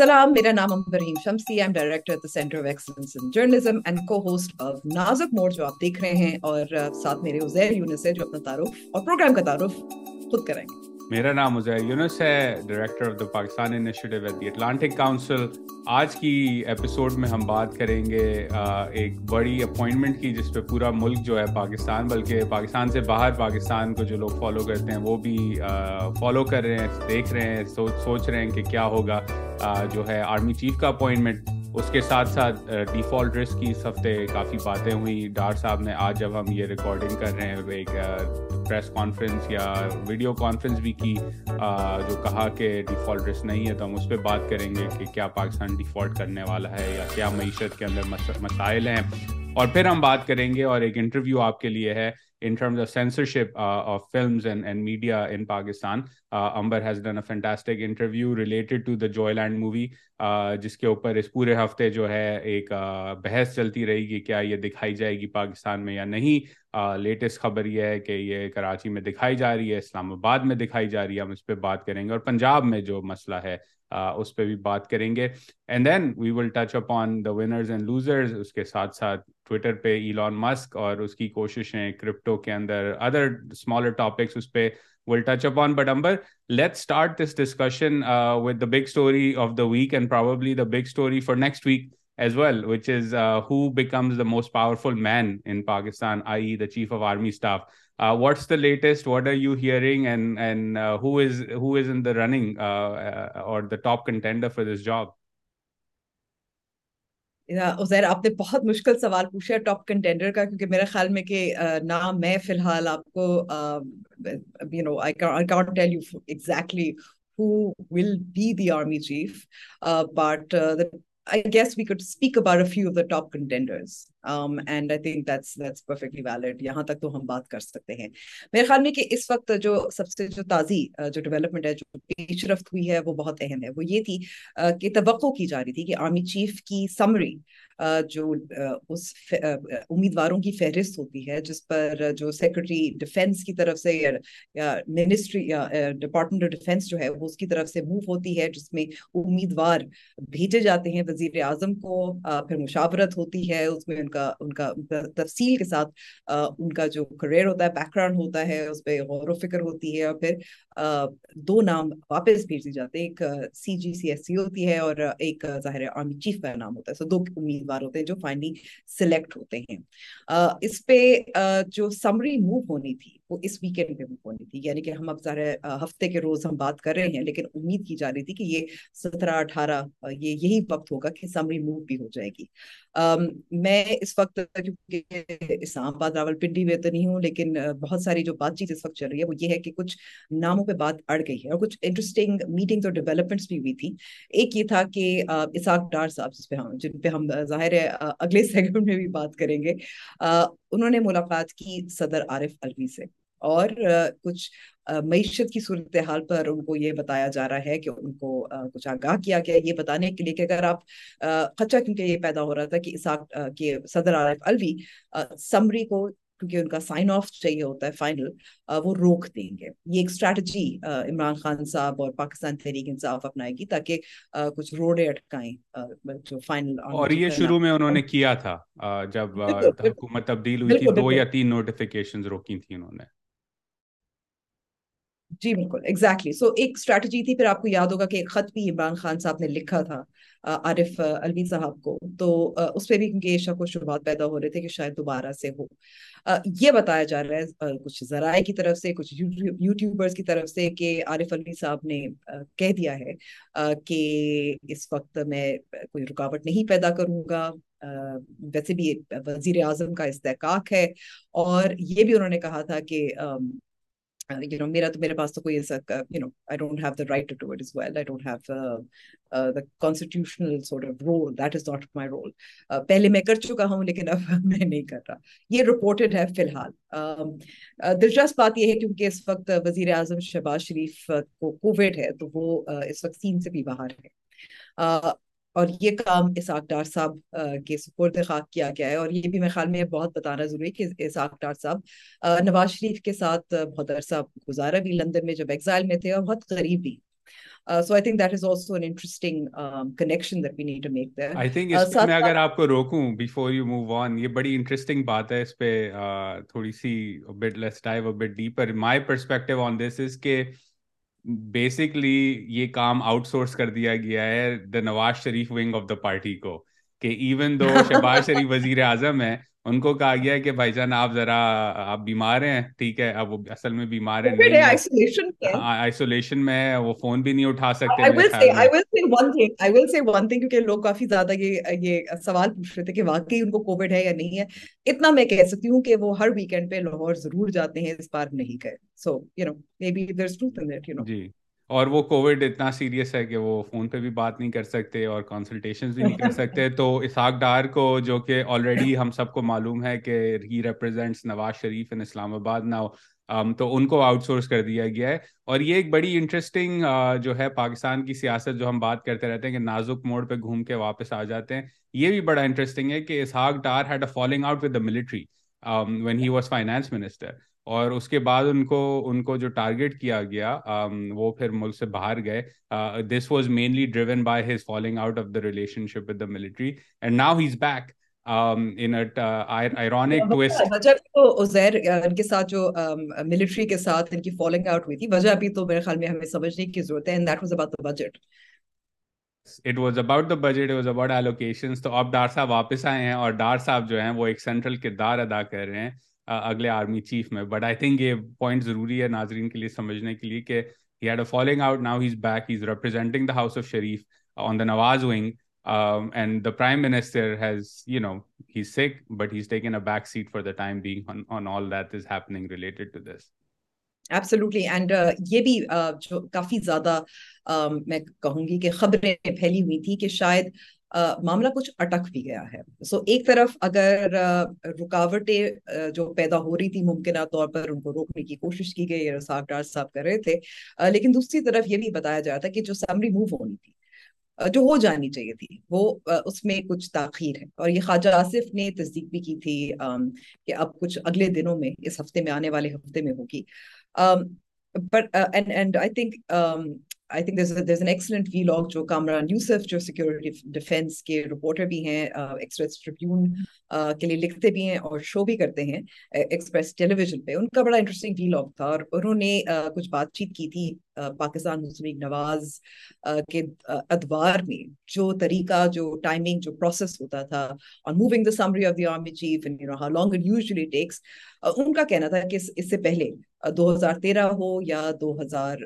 السلام میرا نام Ibrahim Shamsi I'm director at the centre of excellence in journalism and co host of Nazuk Mor جو آپ دیکھ رہے ہیں اور ساتھ میرے عزیر یونس ہے جو اپنا تعارف اور پروگرام کا تعارف خود کریں گے میرا نام عزیر یونس ہے director of the Pakistan initiative at the Atlantic Council آج کی ایپیسوڈ میں ہم بات کریں گے ایک بڑی اپوائنٹمنٹ کی جس پہ پورا ملک جو ہے پاکستان بلکہ پاکستان سے باہر پاکستان کو جو لوگ فالو کرتے ہیں وہ بھی فالو کر رہے ہیں دیکھ رہے ہیں سوچ رہے ہیں کہ کیا ہوگا جو ہے آرمی چیف کا اپوائنٹمنٹ اس کے ساتھ ساتھ ڈیفالٹ رسک کی اس ہفتے کافی باتیں ہوئیں ڈار صاحب نے آج جب ہم یہ ریکارڈنگ کر رہے ہیں ایک پریس کانفرنس یا ویڈیو کانفرنس بھی کی جو کہا کہ ڈیفالٹ رسک نہیں ہے تو ہم اس پہ بات کریں گے کہ کیا پاکستان ڈیفالٹ کرنے والا ہے یا کیا معیشت کے اندر مسائل ہیں اور پھر ہم بات کریں گے اور ایک انٹرویو آپ کے لیے ہے in in terms of of censorship uh, Uh, films and, and media Pakistan. Uh, Amber has done a fantastic interview related to the جس کے اوپر اس پورے ہفتے جو ہے ایک بحث چلتی رہی گی کیا یہ دکھائی جائے گی پاکستان میں یا نہیں لیٹسٹ خبر یہ ہے کہ یہ کراچی میں دکھائی جا رہی ہے اسلام آباد میں دکھائی جا رہی ہے ہم اس پہ بات کریں گے اور پنجاب میں جو مسئلہ ہے اس پہ بھی بات کریں گے and then we will touch up on the winners and losers اس کے ساتھ ساتھ ٹویٹر پہ ایلان مسک اور اس کی کوششیں کرپٹو کے اندر ادر اسمالر ٹاپکس اس پہ will touch up on but Amber let start this discussion with the big story of the week and probably the big story for next week as well which is who becomes the most powerful man in Pakistan I the chief of army staff میرے خیال میں کہ army chief اباؤٹینڈر and I think that's that's perfectly valid یہاں تک تو ہم بات کر سکتے ہیں میرے خیال میں کہ اس وقت جو سب سے جو تازی جو ڈیولپمنٹ ہے جو پیش رفت ہوئی ہے وہ بہت اہم ہے وہ یہ تھی کہ توقع کی جا رہی تھی کہ آرمی چیف کی سمری جو اس امیدواروں کی فہرست ہوتی ہے جس پر جو سیکرٹری ڈیفینس کی طرف سے یا منسٹری یا ڈپارٹمنٹ آف ڈیفینس جو ہے وہ اس کی طرف سے موو ہوتی ہے جس میں امیدوار بھیجے جاتے ہیں وزیر اعظم کو پھر مشاورت ہوتی ہے اس میں کا ان کا تفصیل کے ساتھ ان کا جو کریئر ہوتا ہے بیک گراؤنڈ ہوتا ہے اس پہ غور و فکر ہوتی ہے اور پھر دو نام واپس بھیج دیے جاتے ہیں ایک سی جی سی ایس سی ہوتی ہے اور ایک ظاہر آرمی چیف کا نام ہوتا ہے سو دو امیدوار ہوتے ہیں جو فائنلی سلیکٹ ہوتے ہیں اس پہ جو سمری موو ہونی تھی وہ اس ویکینڈ پہ موو ہونی تھی یعنی کہ ہم اب ظاہر ہفتے کے روز ہم بات کر رہے ہیں لیکن امید کی جا رہی تھی کہ یہ سترہ اٹھارہ یہ یہی وقت ہوگا کہ سمری موو بھی ہو جائے گی میں اس وقت کیونکہ اسلام آباد راول پنڈی میں تو نہیں ہوں لیکن بہت ساری جو بات چیت اس وقت چل رہی ہے وہ یہ ہے کہ کچھ ناموں پہ بات اڑ گئی ہے اور کچھ انٹرسٹنگ میٹنگز اور ڈیولپمنٹس بھی ہوئی تھی ایک یہ تھا کہ اسحاق ڈار صاحب جس پہ ہم جن پہ ہم ظاہر ہے اگلے سیگمنٹ میں بھی بات کریں گے انہوں نے ملاقات کی صدر عارف علوی سے اور کچھ معیشت کی صورتحال پر ان کو یہ بتایا جا رہا ہے کہ ان کو کچھ آگاہ کیا گیا یہ بتانے کے لیے کہ اگر آپ خدشہ کیونکہ یہ پیدا ہو رہا تھا کہ اسحاق کے صدر عارف الوی سمری کو کیونکہ ان کا سائن آف چاہیے ہوتا ہے فائنل وہ روک دیں گے یہ ایک اسٹریٹجی عمران خان صاحب اور پاکستان تحریک انصاف اپنائے گی تاکہ کچھ روڈے اٹکائیں جو فائنل اور یہ شروع میں انہوں نے کیا تھا جب حکومت تبدیل ہوئی تھی دو یا تین نوٹیفکیشن روکی تھی انہوں نے جی بالکل ایگزیکٹلی سو ایک اسٹریٹجی تھی پھر آپ کو یاد ہوگا کہ خط بھی عمران خان صاحب نے لکھا تھا عارف الوی صاحب کو تو اس پہ بھی کیونکہ شک کو شروعات پیدا ہو رہے تھے کہ شاید دوبارہ سے ہو یہ بتایا جا رہا ہے کچھ ذرائع کی طرف سے کچھ یوٹیوبرز یوٹیوبرس کی طرف سے کہ عارف الوی صاحب نے کہہ دیا ہے کہ اس وقت میں کوئی رکاوٹ نہیں پیدا کروں گا ویسے بھی وزیر اعظم کا استحکاق ہے اور یہ بھی انہوں نے کہا تھا کہ پہلے میں کر چکا ہوں لیکن اب میں نہیں کر رہا یہ رپورٹڈ ہے فی الحال دلچسپ بات یہ ہے کیونکہ اس وقت وزیر اعظم شہباز شریف کو بھی باہر ہے اور یہ کام اسحاق ڈار صاحب کے سپرد خاک کیا گیا ہے اور یہ بھی میرے خیال میں بہت بتانا ضروری ہے کہ اسحاق ڈار صاحب نواز شریف کے ساتھ بہت عرصہ گزارا بھی لندن میں جب ایگزائل میں تھے اور بہت قریب بھی so I think that is also an interesting connection that we need to make that I think اس میں اگر آپ کو روکوں بیفور یو موو آن یہ بڑی انٹرسٹنگ بات ہے اس پہ تھوڑی سی but let's dive a bit deeper my perspective on this is کہ بیسکلی یہ کام آؤٹ سورس کر دیا گیا ہے the Nawaz Sharif wing of the party کو کہ ایون دو شہباز شریف وزیر اعظم ہے ان کو کہا گیا کہ بھائی جان آپ ذرا آپ بیمار ہیں ٹھیک ہے اب وہ اصل میں بیمار ہیں آئسولیشن میں ہاں، وہ فون بھی نہیں اٹھا سکتے کیونکہ لوگ کافی زیادہ یہ یہ سوال پوچھ رہے تھے کہ واقعی ان کو کووڈ ہے یا نہیں ہے اتنا میں کہہ سکتی ہوں کہ وہ ہر ویکینڈ پہ لاہور ضرور جاتے ہیں اس بار نہیں گئے so you know maybe there's truth in that you know جی اور وہ کووڈ اتنا سیریس ہے کہ وہ فون پہ بھی بات نہیں کر سکتے اور کنسلٹیشنز بھی نہیں کر سکتے تو اسحاق ڈار کو جو کہ آلریڈی ہم سب کو معلوم ہے کہ ہی ریپرزینٹس نواز شریف ان اسلام آباد نا تو ان کو آؤٹ سورس کر دیا گیا ہے اور یہ ایک بڑی انٹرسٹنگ جو ہے پاکستان کی سیاست جو ہم بات کرتے رہتے ہیں کہ نازک موڑ پہ گھوم کے واپس آ جاتے ہیں یہ بھی بڑا انٹرسٹنگ ہے کہ Ishaq Dar had a falling out with the military when he was finance minister اور اس کے بعد ان کو ان کو جو ٹارگیٹ کیا گیا وہ پھر ملک سے باہر گئے this was mainly driven by his falling out of the relationship with اب ڈار صاحب واپس آئے ہیں اور ڈار صاحب جو ہے وہ ایک سینٹرل کردار ادا کر رہے ہیں اگلے آرمی چیف میں بٹ آئی تھنک یہ پوائنٹ ضروری ہے ناظرین کے لیے سمجھنے کے لیے کہ had a following out now has back has representing the house of Sharif on the Nawaz wing and the prime minister has you know he sick but has taken a back seat for the time being on all that is happening related to this absolutely and یہ بھی uh, جو کافی زیادہ um, میں کہوں گی کہ خبریں پھیلی ہوئی تھی کہ شاید معاملہ کچھ اٹک بھی گیا ہے سو ایک طرف اگر رکاوٹیں جو پیدا ہو رہی تھی ممکنہ طور پر ان کو روکنے کی کوشش کی گئی صاحب کر رہے تھے لیکن دوسری طرف یہ بھی بتایا جا رہا تھا کہ جو سمری موو ہونی تھی جو ہو جانی چاہیے تھی وہ اس میں کچھ تاخیر ہے اور یہ خواجہ آصف نے تصدیق بھی کی تھی کہ اب کچھ اگلے دنوں میں اس ہفتے میں آنے والے ہفتے میں ہوگی I think this an excellent we log جو کامران یوسف جو سیکورٹی ڈیفینس کے رپورٹر بھی ہیں ایکسپریس ٹریبیون کے لیے لکھتے بھی ہیں اور شو بھی کرتے ہیں ایکسپریس ٹیلی ویژن پہ ان کا بڑا انٹرسٹنگ لاگ تھا اور انہوں نے کچھ بات چیت کی تھی پاکستان مسلم نواز کے ادوار میں جو طریقہ جو ٹائمنگ جو پروسیس ہوتا تھا moving the summary of the army chief long usually takes ان کا کہنا تھا کہ اس سے پہلے دو ہزار تیرہ ہو یا دو ہزار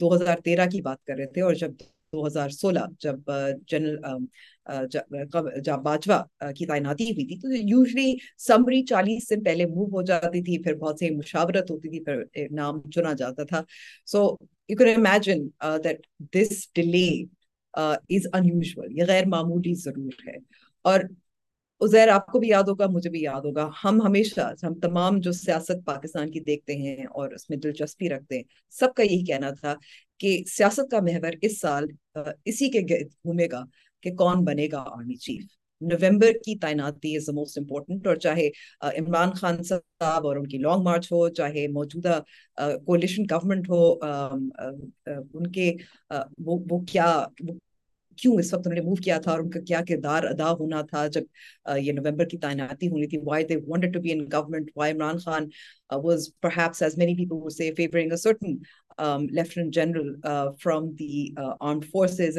دو ہزار تیرہ کی بات کر رہے تھے اور جب دو ہزار سولہ جب جنرل جب باجوا کی تعیناتی ہوئی تھی تو یوزلی سمری چالیس دن پہلے موو ہو جاتی تھی پھر بہت سی مشاورت ہوتی تھی پھر نام چنا جاتا تھا so you can imagine that this delay is unusual یہ غیر معمولی ضرور ہے اور عزیر آپ کو بھی یاد ہوگا مجھے بھی یاد ہوگا ہم ہمیشہ ہم تمام جو سیاست پاکستان کی دیکھتے ہیں اور اس میں دلچسپی رکھتے ہیں سب کا یہی کہنا تھا کہ سیاست کا محور اس سال اسی کے گھومے گا کہ کون بنے گا آرمی چیف نومبر کی تعیناتی از دا موسٹ امپورٹنٹ اور چاہے عمران خان صاحب اور ان کی لانگ مارچ ہو چاہے موجودہ کولیشن گورنمنٹ ہو ان کے وہ کیا کیوں اس وقت انہوں نے موو کیا تھا اور ان کا کیا کردار ادا ہونا تھا جب یہ نومبر کی تعیناتی ہونی تھی why they wanted to be in government why Imran Khan was perhaps as many people would say favouring a certain lieutenant general from the armed forces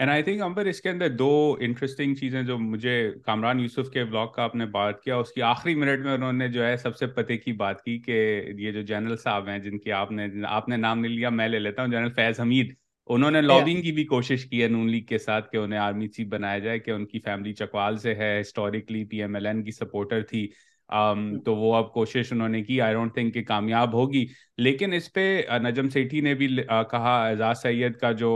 and I think Umber اس کے اندر دو انٹرسٹنگ چیزیں جو مجھے کامران یوسف کے blog کا آپ نے بات کیا اس کی آخری منٹ میں انہوں نے جو ہے سب سے پتے کی بات کی کہ یہ جو جنرل صاحب ہیں جن کی آپ نے آپ نے نام نہیں لیا میں لے لیتا ہوں جنرل فیض حمید انہوں نے لاگنگ کی بھی کوشش کی ہے نون لیگ کے ساتھ کہ انہیں آرمی چیف بنایا جائے کہ ان کی فیملی چکوال سے ہے historically P M L N کی سپورٹر تھی تو وہ اب کوشش انہوں نے کی آئی ڈونٹ تھنک کہ کامیاب ہوگی لیکن اس پہ نجم سیٹھی نے بھی کہا اعزاز سید کا جو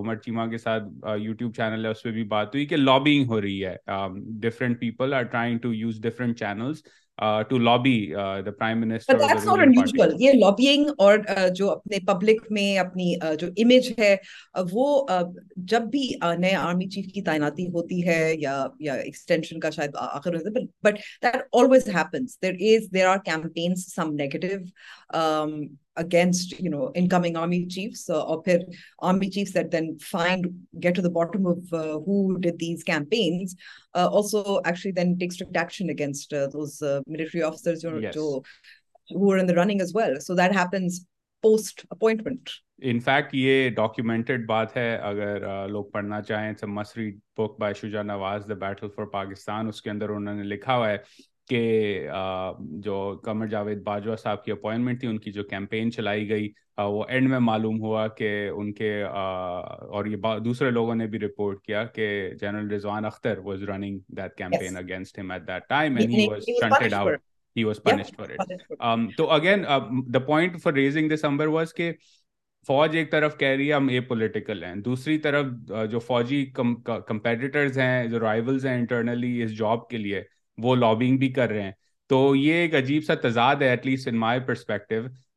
عمر چیما کے ساتھ یوٹیوب چینل ہے اس پہ بھی بات ہوئی کہ لابنگ ہو رہی ہے different people are trying to use different channels جو اپنے پبلک میں اپنی جو امیج ہے وہ جب بھی نئے آرمی چیف کی تعیناتی ہوتی ہے یا ایکسٹینشن کا شاید آخر but that always happens there is there are campaigns some negative لوگ پڑھنا چاہیں تو لکھا ہوئے کہ جو قمر جاوید باجوہ صاحب کی اپوائنمنٹ تھی ان کی جو کیمپین چلائی گئی وہ اینڈ میں معلوم ہوا کہ ان کے اور یہ دوسرے لوگوں نے بھی رپورٹ کیا کہ general Rizwan Akhtar was running that that campaign against him at time and he was shunted out he was punished for it تو again point for raising this Umber was کہ فوج ایک طرف کہہ رہی ہے ہم اے پولیٹیکل ہیں دوسری طرف جو فوجی کمپیٹیٹرز ہیں جو رائیولز ہیں انٹرنلی اس جاب کے لیے وہ لابنگ بھی کر رہے ہیں تو یہ ایک عجیب سا تضاد ہے at least in my perspective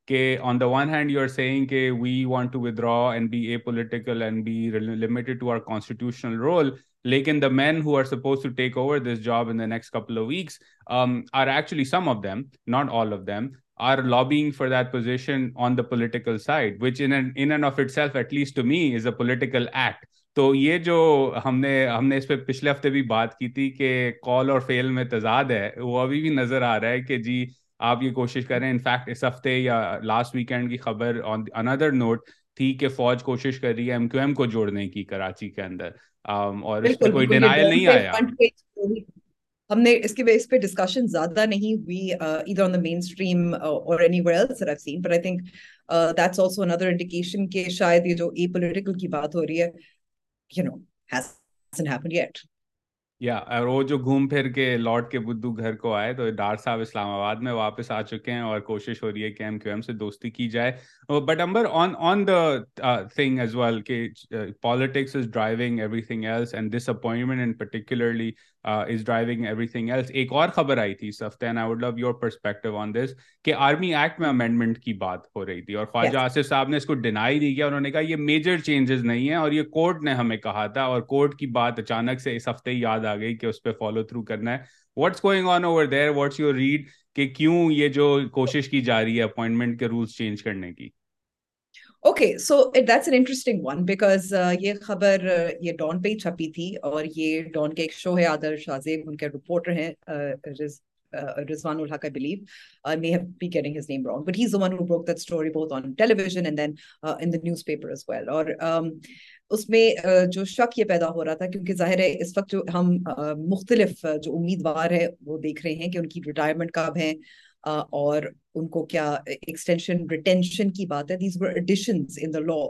کہ on the one hand you are seeing کہ we want to withdraw and be a political and be to our constitutional role لیکن the men who are supposed to take over this job in next couple of weeks are actually some of them not all of them are lobbying for that position on the political side which end of it self at least to me is a political act تو یہ جو ہم نے ہم نے اس پہ پچھلے ہفتے بھی بات کی تھی کہ کال اور فیل میں تضاد ہے وہ ابھی بھی نظر آ رہا ہے کہ جی آپ یہ کوشش کریں انفیکٹ اس ہفتے یا لاسٹ ویکینڈ کی خبر آن اندر نوٹ تھی کہ فوج کوشش کر رہی ہے ایم کیو ایم کو جوڑنے کی کراچی کے اندر اور اس پہ کوئی ڈینائل نہیں آیا ہم نے اس کے بیس پہ ڈسکشن زیادہ نہیں ہوئی ادھر آن دا مین اسٹریم اور anywhere else that I seen but I think that's also another indication کہ شاید یہ جو اے پولیٹیکل کی بات ہو رہی ہے وہ جو گھوم پھر لوٹ کے بدھو گھر کو آئے تو ڈار صاحب اسلام آباد میں واپس آ چکے ہیں اور کوشش ہو رہی ہے کہ ایم کیو ایم سے دوستی کی جائے but Umber politics is driving in particularly is driving everything else ایک اور خبر آئی تھی اس ہفتے and I would love your perspective on this کہ آرمی ایکٹ میں امینڈمنٹ کی بات ہو رہی تھی اور خواجہ آصف صاحب نے اس کو ڈینائی دی کیا انہوں نے کہا یہ میجر چینجز نہیں ہے اور یہ کورٹ نے ہمیں کہا تھا اور کورٹ کی بات اچانک سے اس ہفتے ہی یاد آ گئی کہ اس پہ فالو تھرو کرنا ہے what's going on over there what's your read کہ کیوں یہ جو کوشش کی جا رہی ہے اپوائنٹمنٹ کے رولس چینج کرنے کی okay so that's an interesting one because یہ خبر یہ ڈان پہ ہی چھپی تھی اور یہ ڈان کے ایک شو ہے آدر شاہ زیب ان کے رپورٹر ہیں اس میں جو شک یہ پیدا ہو رہا تھا کیونکہ ظاہر ہے اس وقت جو ہم مختلف جو امیدوار ہیں وہ دیکھ رہے ہیں کہ ان کی ریٹائرمنٹ کب ہے اور ان کو کیا ایکسٹینشن ریٹینشن کی بات ہے these were additions in the law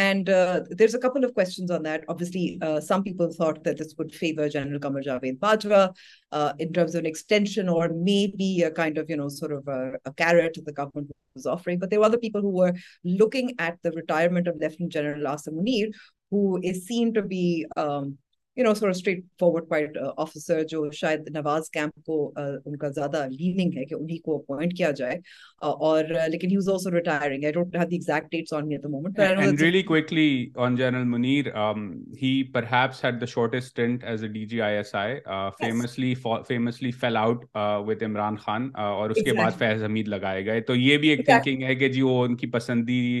And uh, there's a couple of questions on that. Obviously, uh, some people thought that this would favor General Qamar Javed Bajwa uh, in terms of an extension or maybe a kind of, you know, sort of a, a carrot the government was offering. But there were other people who were looking at the retirement of Lieutenant General Asa you know sort straightforward part officer جو شاید نواز camp کو ان کا زیادہ leaning ہے کہ انہیں کو appoint کیا جائے اور لیکن he was also retiring I don't have the exact dates on me at the moment but and really quickly on general Munir he perhaps had the shortest stint as a D G I S I famously famously fell out with Imran Khan اور اس کے بعد فیض حمید لگائے گئے تو یہ بھی ایک تھنکنگ ہے کہ جی وہ ان کی پسندیدہ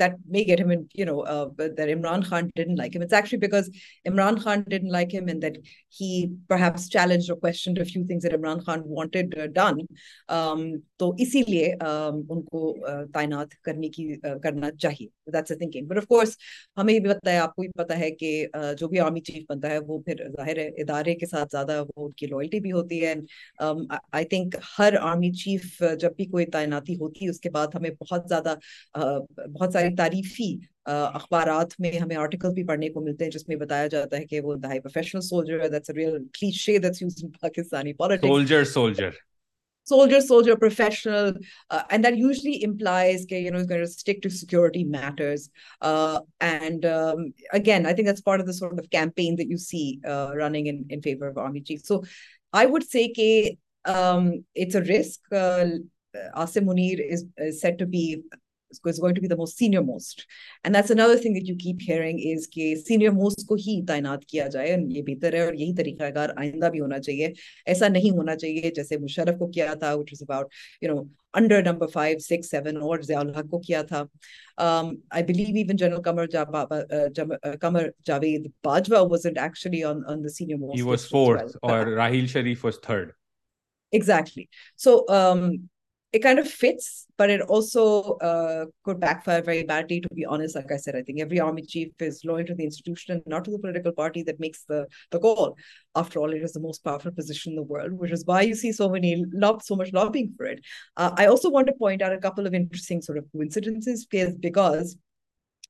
ہمیں یہ بھی آپ کو بھی پتا ہے کہ جو بھی آرمی چیف بنتا ہے وہ پھر ظاہر ادارے کے ساتھ زیادہ وہ ان کی لوائلٹی بھی ہوتی ہے کوئی تعیناتی ہوتی ہے اس کے بعد ہمیں بہت زیادہ بہت زیادہ سارے تعریفی اخبارات میں میں ہمیں آرٹیکل بھی پڑھنے کو ملتے ہیں جس بتایا جاتا ہے کہ وہ کار آئندہ بھی ایووید باجواٹلی it kind of fits, but it also uh, could backfire very badly, to be honest. Like I said, I think every army chief is loyal to the institution and not to the political party that makes the, the goal. After all, it is the most powerful position in the world, which is why you see so many lob, so much lobbying for it. Uh, I also want to point out a couple of interesting sort of coincidences because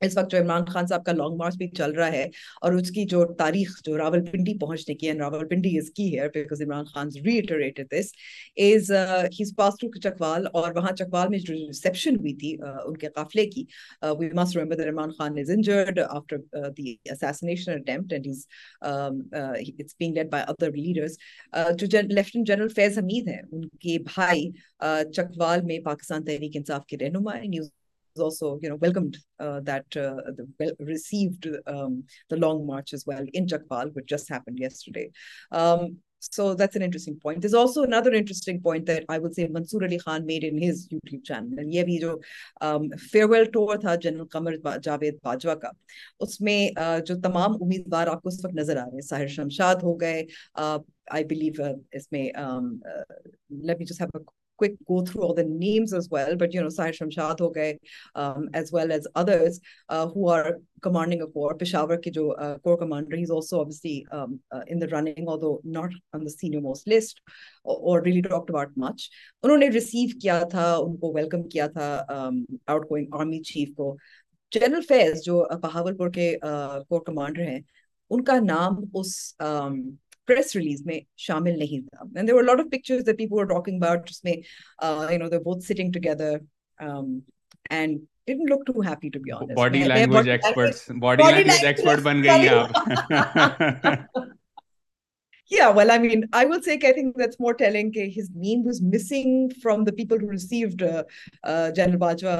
اس وقت جو عمران خان صاحب کا long march بھی چل رہا ہے اور اس کی جو تاریخ جو راول پنڈی پہنچنے کی ہے راول پنڈی از کی ہے because Imran Khan retreated this is his pass to Chakwal اور وہاں چکوال میں جو ریسپشن ہوئی تھی uh, ان کے قافلے کی we must remember that Imran Khan is injured after the assassination attempt and has its being led by other leaders جو لیفٹنٹ جنرل فیض حمید ہیں ان کے بھائی uh, چکوال میں پاکستان تحریک انصاف کے رہنما ہیں نیوز جاوید باجوا کا اس میں جو تمام امیدوار آپ کو اس وقت نظر آ رہے شمشاد ہو گئے جنرل فیض جو پہاور پور کے ان کا نام اس پریس ریلیز میں شامل نہیں تھا and there lot of pictures the people were talking about جس میں you know they both sitting together and didn't look too happy to be honest body language experts body language expert بن گئی ہیں Yeah, well, I mean, I will say, I think that's more telling his name was missing from the people who received uh, uh, General Bajwa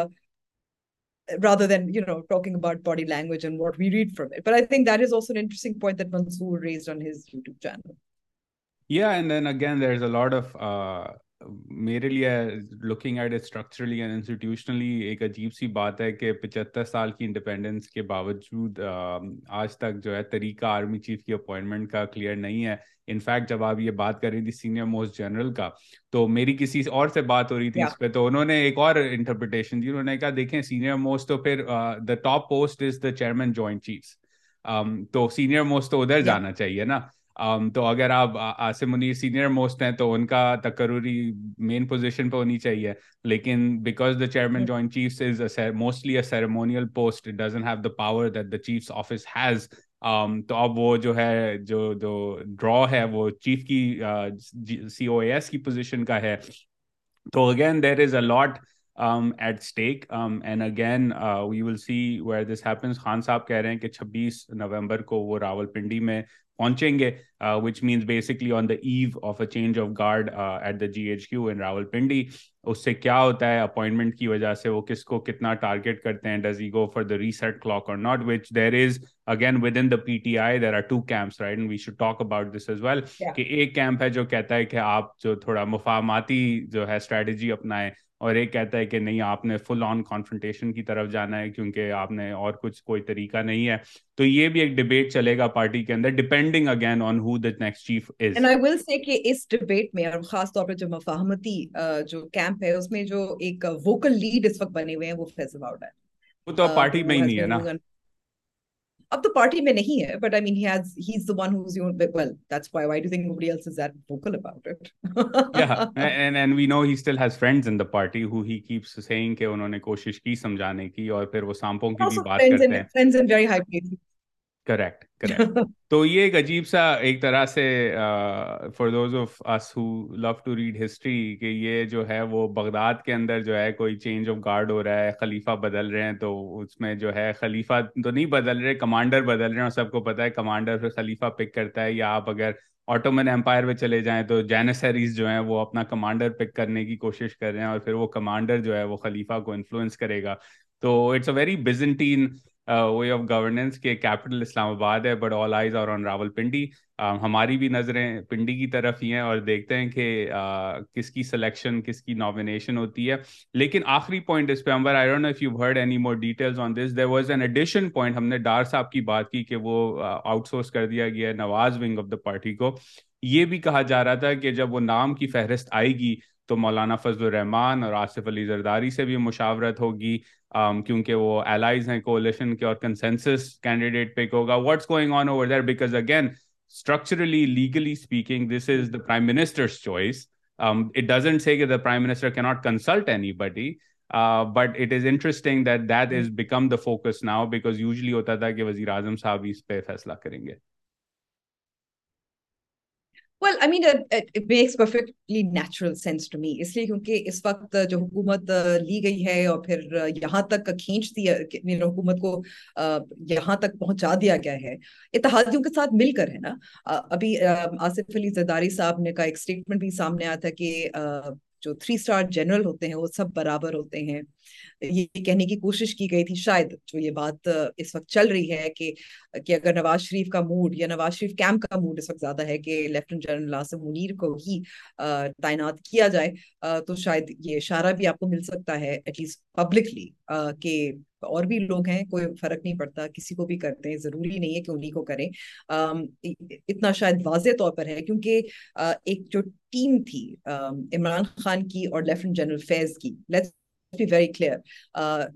rather than you know talking about body language and what we read from it but i think that is also an interesting point that mansoor raised on his youtube channel yeah and then again there's a lot of uh میرے لیے looking ایک عجیب سی بات ہے کہ پچہتر سال کی انڈیپینڈنس کے باوجود آج تک جو ہے طریقہ آرمی چیف کی اپوائنٹمنٹ کا کلیئر نہیں ہے انفیکٹ جب آپ یہ بات کر رہی تھی سینئر موسٹ جنرل کا تو میری کسی اور سے بات ہو رہی تھی اس پہ تو انہوں نے ایک اور انٹرپریٹیشن دی انہوں نے کہا دیکھیں سینئر موسٹ تو پھر the top post is the chairman joint chief تو سینئر موسٹ تو ادھر جانا چاہیے نا تو اگر آپ آصف منیر سینئر موسٹ ہیں تو ان کا تقرری مین پوزیشن پہ ہونی چاہیے لیکن because the chairman joint chief is mostly a ceremonial post doesn't have the power that the chief office has تو اب وہ جو ہے جو جو ڈرا ہے وہ چیف کی سی او ایس کی پوزیشن کا ہے تو again there is a lot at stake and again we will see where this happens Khan صاحب کہہ رہے ہیں کہ چھبیس نومبر کو وہ راول پنڈی میں پہنچیں گے which means basically on the eve of a change of guard at the G H Q in Rawalpindi اس سے کیا ہوتا ہے اپوائنٹمنٹ کی وجہ سے وہ کس کو کتنا ٹارگیٹ کرتے ہیں does he go for the rest clock اور not which there is again with in the P T I there are two camps right we should talk about this as well کہ ایک camp ہے جو کہتا ہے کہ آپ جو تھوڑا مفاماتی جو ہے اسٹریٹجی اپنائیں اور ایک کہتا ہے کہ نہیں آپ نے فل آن کانفرنٹیشن کی طرف جانا ہے کیونکہ آپ نے اور کچھ کوئی طریقہ نہیں ہے تو یہ بھی ایک ڈیبیٹ چلے گا پارٹی کے اندر depending again on who the next chief is and I will say کہ اس ڈیبیٹ میں اور خاص طور پر جو مفاہمتی جو کیمپ ہے اس میں جو ایک ووکل لیڈ اس وقت بنے ہوئے ہیں وہ فیض اباؤڈ ہے وہ تو پارٹی میں ہی نہیں ہے نا اب تو پارٹی میں نہیں ہے but I mean he has he is the one who's your well that's why why do think nobody else is that vocal about it یا and and we know he still has friends in the party who he keeps saying کہ انہوں نے کوشش کی سمجھانے کی اور پھر وہ سامپوں کی بھی بات کرتے ہیں friends in very high place correct تو یہ ایک عجیب سا ایک طرح سے for those of who love to read history کہ یہ جو ہے وہ بغداد کے اندر جو ہے کوئی چینج آف گارڈ ہو رہا ہے خلیفہ بدل رہے ہیں تو اس میں جو ہے خلیفہ تو نہیں بدل رہے کمانڈر بدل رہے ہیں اور سب کو پتا ہے کمانڈر پھر خلیفہ پک کرتا ہے یا آپ اگر آٹومن امپائر میں چلے جائیں تو جینسریز جو ہیں وہ اپنا کمانڈر پک کرنے کی کوشش کر رہے ہیں اور پھر وہ کمانڈر جو ہے وہ خلیفہ کو انفلوئنس کرے گا تو it's a very Byzantine way of governance کے کیپٹل اسلام آباد ہے but all eyes are Rawalpindi ہماری بھی نظریں پنڈی کی طرف ہی ہیں اور دیکھتے ہیں کہ کس کی سلیکشن کس کی نامینیشن ہوتی ہے لیکن آخری پوائنٹ اس پہ Umber I don't know you heard any more details on this there was an addition point ہم نے ڈار صاحب کی بات کی کہ وہ آؤٹ سورس کر دیا گیا ہے Nawaz wing of the party کو یہ بھی کہا جا رہا تھا کہ جب وہ نام کی فہرست آئے گی تو مولانا فضل الرحمان اور آصف علی زرداری سے بھی مشاورت ہوگی um, کیونکہ وہ ایلائز ہیں کولیشن کے اور کنسنسس کینڈیڈیٹ پک ہوگا what's going on over there because again structurally legally speaking this is the prime minister's choice it doesn't see not consult anybody but it is interesting that that is become the focus now because usually ہوتا تھا کہ وزیر اعظم صاحب اس پہ فیصلہ کریں گے well I mean makes perfectly natural sense to me اس لیے کیونکہ اس وقت جو حکومت لی گئی ہے اور پھر یہاں تک کھینچ دیا حکومت کو یہاں تک پہنچا دیا گیا ہے اتحادیوں کے ساتھ مل کر ہے نا ابھی آصف علی زرداری صاحب نے کا ایک اسٹیٹمنٹ بھی سامنے آیا تھا کہ جو تھری اسٹار جنرل ہوتے ہیں وہ سب برابر ہوتے ہیں یہ کہنے کی کوشش کی گئی تھی شاید جو یہ بات اس وقت چل رہی ہے کہ کہ اگر نواز شریف کا موڈ یا نواز شریف کیمپ کا موڈ اس وقت زیادہ ہے کہ جنرل منیر کو ہی تعینات کیا جائے تو شاید یہ اشارہ بھی آپ کو مل سکتا ہے ایٹ لیسٹ پبلکلی کہ اور بھی لوگ ہیں کوئی فرق نہیں پڑتا کسی کو بھی کرتے ہیں ضروری نہیں ہے کہ انہیں کو کریں اتنا شاید واضح طور پر ہے کیونکہ ایک جو ٹیم تھی عمران خان کی اور لیفٹیننٹ جنرل فیض کی be very clear. Uh,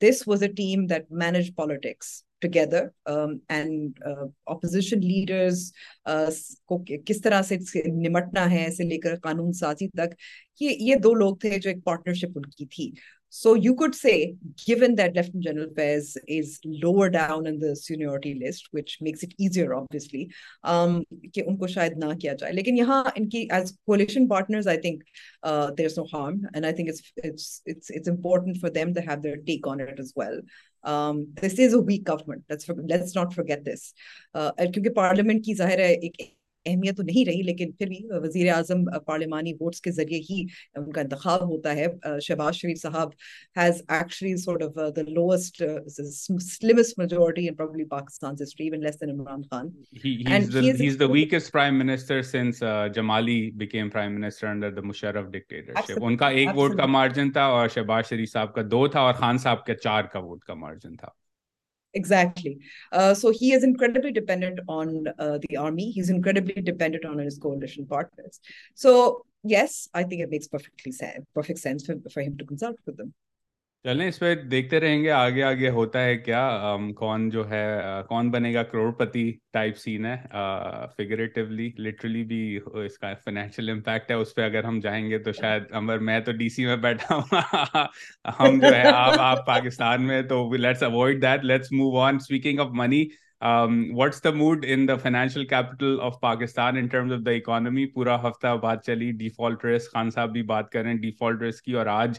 this very clear this was a team that manage politics and opposition leaders کو کس طرح سے نمٹنا ہے سے لے کر قانون سازی تک یہ یہ دو لوگ تھے جو ایک پارٹنرشپ ان کی تھی پارلیمنٹ کی ظاہر ہے اہمیت تو نہیں رہی لیکن پھر بھی وزیر اعظم پارلیمانی ووٹس کے ذریعے ہی ان کا انتخاب ہوتا ہے شہباز شریف صاحب has actually sort of the lowest slimmest majority in probably Pakistan history even less than Imran Khan he is the weakest prime minister since Jamali became prime minister under the Musharraf dictatorship ان کا ایک vote کا margin تھا اور شہباز شریف صاحب کا دو تھا اور خان صاحب کا چار کا ووٹ کا مارجن تھا so is only dependent on the آرمیزنٹ so yes I thinks چلیں اس پہ دیکھتے رہیں گے آگے آگے ہوتا ہے کیا کون جو ہے کون بنے گا کروڑ پتی ٹائپ سین ہے فگریٹیولی لٹرلی بھی اس کا فائنینشیل امپیکٹ ہے اس پہ اگر ہم جائیں گے تو تو شاید امر میں ڈی سی میں بیٹھا ہوں ہم جو ہے آپ آپ پاکستان میں تو let's avoid that let's move on speaking of money what's the mood in the financial capital of Pakistan in terms of the economy پورا ہفتہ بات چلی ڈیفالٹ ریس خان صاحب بھی بات کریں ڈیفالٹ ریس کی اور آج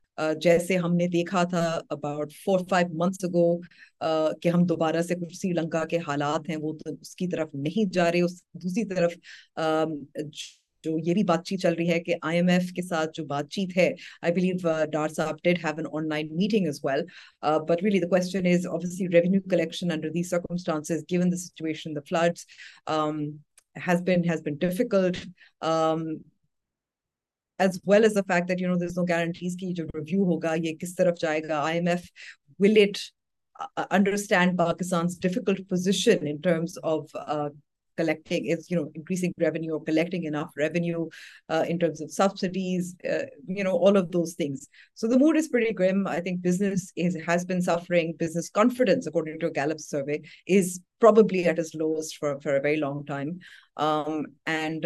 جیسے ہم نے دیکھا تھا about four five months ago کہ ہم دوبارہ سے کچھ سری لنکا کے حالات ہیں وہ تو اس کی طرف نہیں جا رہے اس دوسری طرف جو یہ بھی بات چیت چل رہی ہے کہ آئی ایم ایف کے ساتھ جو بات چیت ہے آئی بلیو ڈار صاحب did have an online meeting as well but really the question is obviously revenue collection under the circumstances given the situation the floods has been has been difficult as well as the fact you know this no guarantees کی جو review ہوگا یہ کس طرف جائے گا I M F will it understand Pakistan's difficult position in terms of collecting as you know increasing revenue اور collecting enough revenue in terms of subsidies you know all of those things so the mood is pretty grim I think business is has been suffering business confidence according to Gallup survey is probably at is lows for for a very long time and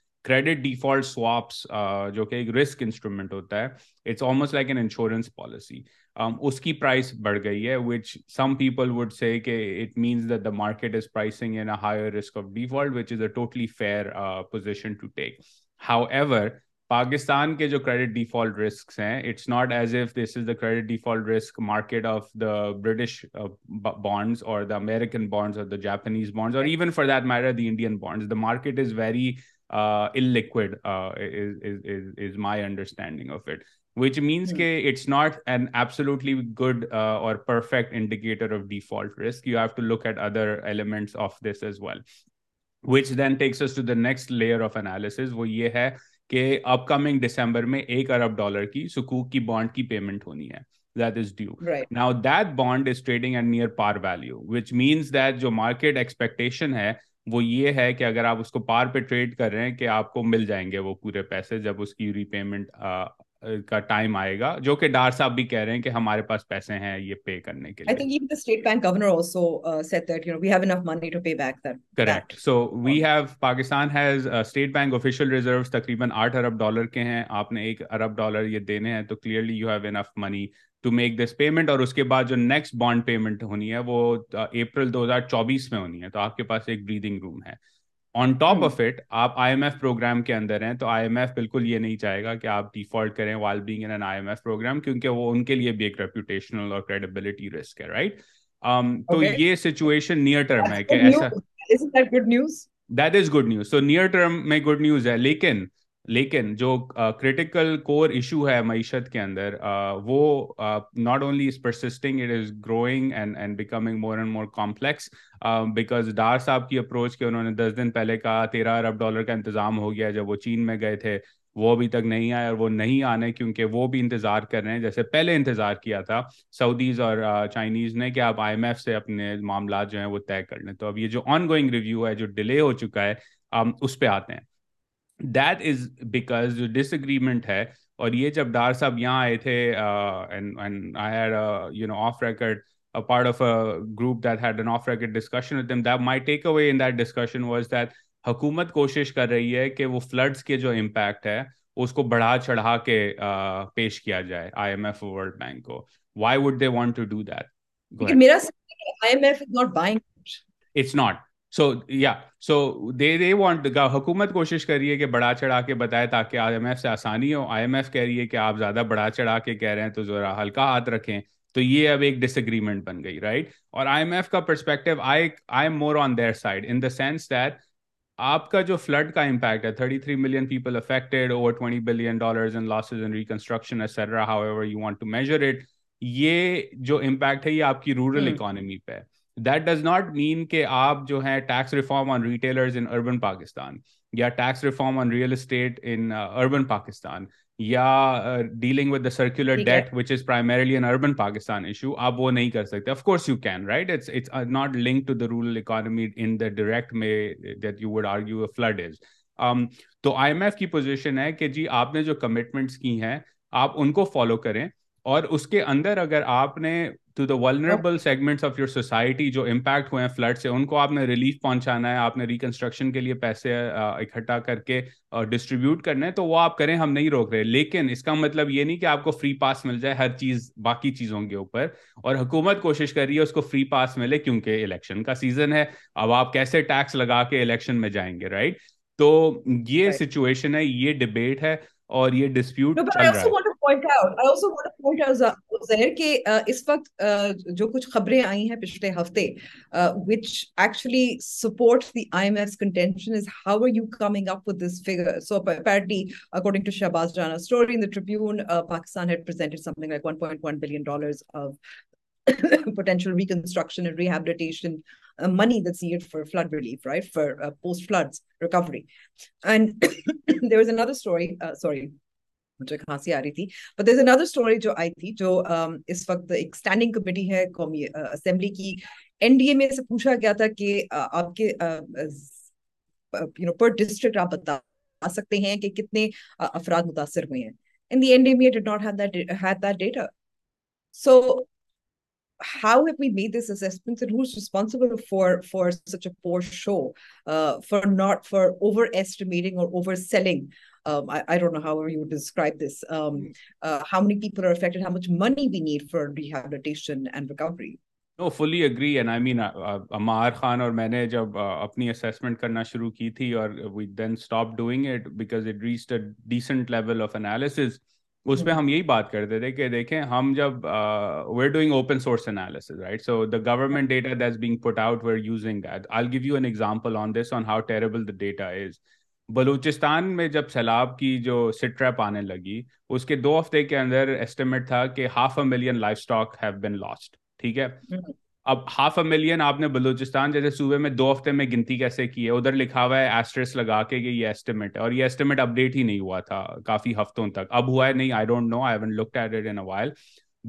credit default swaps جو کہ ایک risk instrument ہوتا ہے it's almost like an insurance policy اس کی بڑھ گئی ہے which which some people would say کہ it means the market is is pricing in higher risk of default a totally fair position to take however Pakistan کے جو credit default risks ہیں it's not as if this is the credit default risk market of the British bonds or the American bonds or the Japanese bonds or even for that matter the Indian bonds the market is very good or perfect indicator next layer of analysis وہ یہ ہے کہ اپ coming December میں ایک ارب dollar کی سکوک کی bond کی پیمنٹ ہونی ہے that is due now bond is trading and near par value which means that جو مارکیٹ ایکسپیکٹن ہے وہ یہ ہے کہ اگر آپ اس کو پار پہ ٹریڈ کر رہے ہیں کہ آپ کو مل جائیں گے وہ پورے پیسے جب اس کی ری پیمنٹ کا ٹائم آئے گا جو کہ ڈار صاحب بھی کہہ رہے ہیں کہ ہمارے پاس پیسے ہیں یہ پے کرنے کے لیے تقریباً آٹھ ارب ڈالر کے ہیں آپ نے ایک ارب ڈالر یہ دینے ہیں تو enough money to make this payment اور اس کے بعد جو نیکسٹ بانڈ پیمنٹ ہونی ہے وہ اپریل دو ہزار چوبیس میں ہونی ہے تو آپ کے پاس ایک بریدنگ روم ہے آن ٹاپ آف اٹ آپ آئی ایم ایف پروگرام کے اندر ہیں تو آئی ایم ایف بالکل یہ نہیں چاہے گا کہ آپ ڈیفالٹ کریں while being in I M F program کیونکہ وہ ان کے لیے بھی ایک ریپوٹیشنل اور کریڈیبلٹی رسک ہے رائٹ um, تو یہ سچویشن نیئر ٹرم ہے کہ ایسا good news that is good news تو نیئر ٹرم میں گڈ نیوز ہے لیکن لیکن جو کریٹیکل کور ایشو ہے معیشت کے اندر وہ not only is persisting it is growing and and becoming more and more complex because Dar sahib کی اپروچ کے انہوں نے دس دن پہلے کہا تیرہ ارب ڈالر کا انتظام ہو گیا جب وہ چین میں گئے تھے وہ ابھی تک نہیں آئے اور وہ نہیں آنے کیونکہ وہ بھی انتظار کر رہے ہیں جیسے پہلے انتظار کیا تھا سعودیز اور چائنیز نے کہ آپ آئی ایم ایف سے اپنے معاملات جو ہیں وہ طے کر لیں تو اب یہ جو آن گوئنگ ریویو ہے جو ڈیلے ہو چکا ہے اس پہ آتے ہیں یہ جب ڈار صاحب یہاں آئے تھے حکومت کوشش کر رہی ہے کہ وہ فلڈس کے جو امپیکٹ ہے اس کو بڑھا چڑھا کے پیش کیا جائے I M F World Bank کو why would they want to not so یا سو دے دے وانٹ حکومت کوشش کر رہی ہے کہ بڑا چڑھا کے بتائے تاکہ آئی ایم ایف سے آسانی ہو آئی ایم ایف کہہ رہی ہے کہ آپ زیادہ بڑا چڑھا کے کہہ رہے ہیں تو ذرا ہلکا ہاتھ رکھیں تو یہ اب ایک ڈس اگریمنٹ بن گئی رائٹ اور آئی ایم ایف کا perspective I I am more on their side in the sense that آپ کا جو فلڈ کا امپیکٹ ہے thirty three million people affected over twenty billion dollars in losses in reconstruction however you want to measure it یہ جو impact ہے یہ آپ کی رورل اکانمی پہ ہے دیٹ ڈز ناٹ مین کہ آپ جو ہیں tax reform on retailers in urban Pakistan یا tax reform on real estate in urban Pakistan یا dealing with the circular debt which is primarily in urban Pakistan issue آپ وہ نہیں کر سکتے of course you can right it's not link to the rural economy in the direct میں that you would argue a flood is تو I M F کی position ہے کہ جی آپ نے جو کمٹمنٹس کی ہیں آپ ان کو فالو کریں اور اس کے اندر اگر آپ نے to the vulnerable segments of your society جو امپیکٹ ہوئے ہیں فلڈ سے ان کو آپ نے ریلیف پہنچانا ہے آپ نے ریکنسٹرکشن کے لیے پیسے اکٹھا کر کے ڈسٹریبیوٹ کرنا ہے تو وہ آپ کریں ہم نہیں روک رہے لیکن اس کا مطلب یہ نہیں کہ آپ کو فری پاس مل جائے ہر چیز باقی چیزوں کے اوپر اور حکومت کوشش کر رہی ہے اس کو فری پاس ملے کیونکہ الیکشن کا سیزن ہے اب آپ کیسے ٹیکس لگا کے الیکشن میں جائیں گے رائٹ تو یہ سچویشن ہے یہ ڈبیٹ ہے اور یہ ڈسپیوٹ جو کچھ خبریں آئی ہیں پچھلے پاک مجھے کھانسی آ رہی تھی بٹ از اندر اسٹوری جو آئی تھی جو اس وقت ایک اسٹینڈنگ کمیٹی ہے قومی اسمبلی کی این ڈی اے میں سے پوچھا گیا تھا کہ آپ کے یو نو پر ڈسٹرکٹ آپ بتا سکتے ہیں کہ کتنے افراد متاثر ہوئے ہیں in the N D A did not have that data so how have we made this assessment and who's responsible for for such a poor show uh, for not for overestimating or overselling میں نے جب اپنی شروع کی ہم یہی بات کرتے تھے کہ دیکھیں ہم جب doing so the government data this being put outing Balochistan میں جب سیلاب کی جو سٹرپ آنے لگی اس کے دو ہفتے کے اندر ایسٹیمیٹ تھا کہ ہاف ملین لائف ہیو ٹھیک ہے اب ہاف اے ملین آپ نے بلوچستان جیسے صوبے میں دو ہفتے میں گنتی کیسے کی ہے ادھر لکھا ہوا ہے لگا کے کہ یہ ایسٹیمیٹ ہے اور یہ ایسٹیمیٹ اپ ڈیٹ ہی نہیں ہوا تھا کافی ہفتوں تک اب ہوا ہے نہیں I don't know I went look while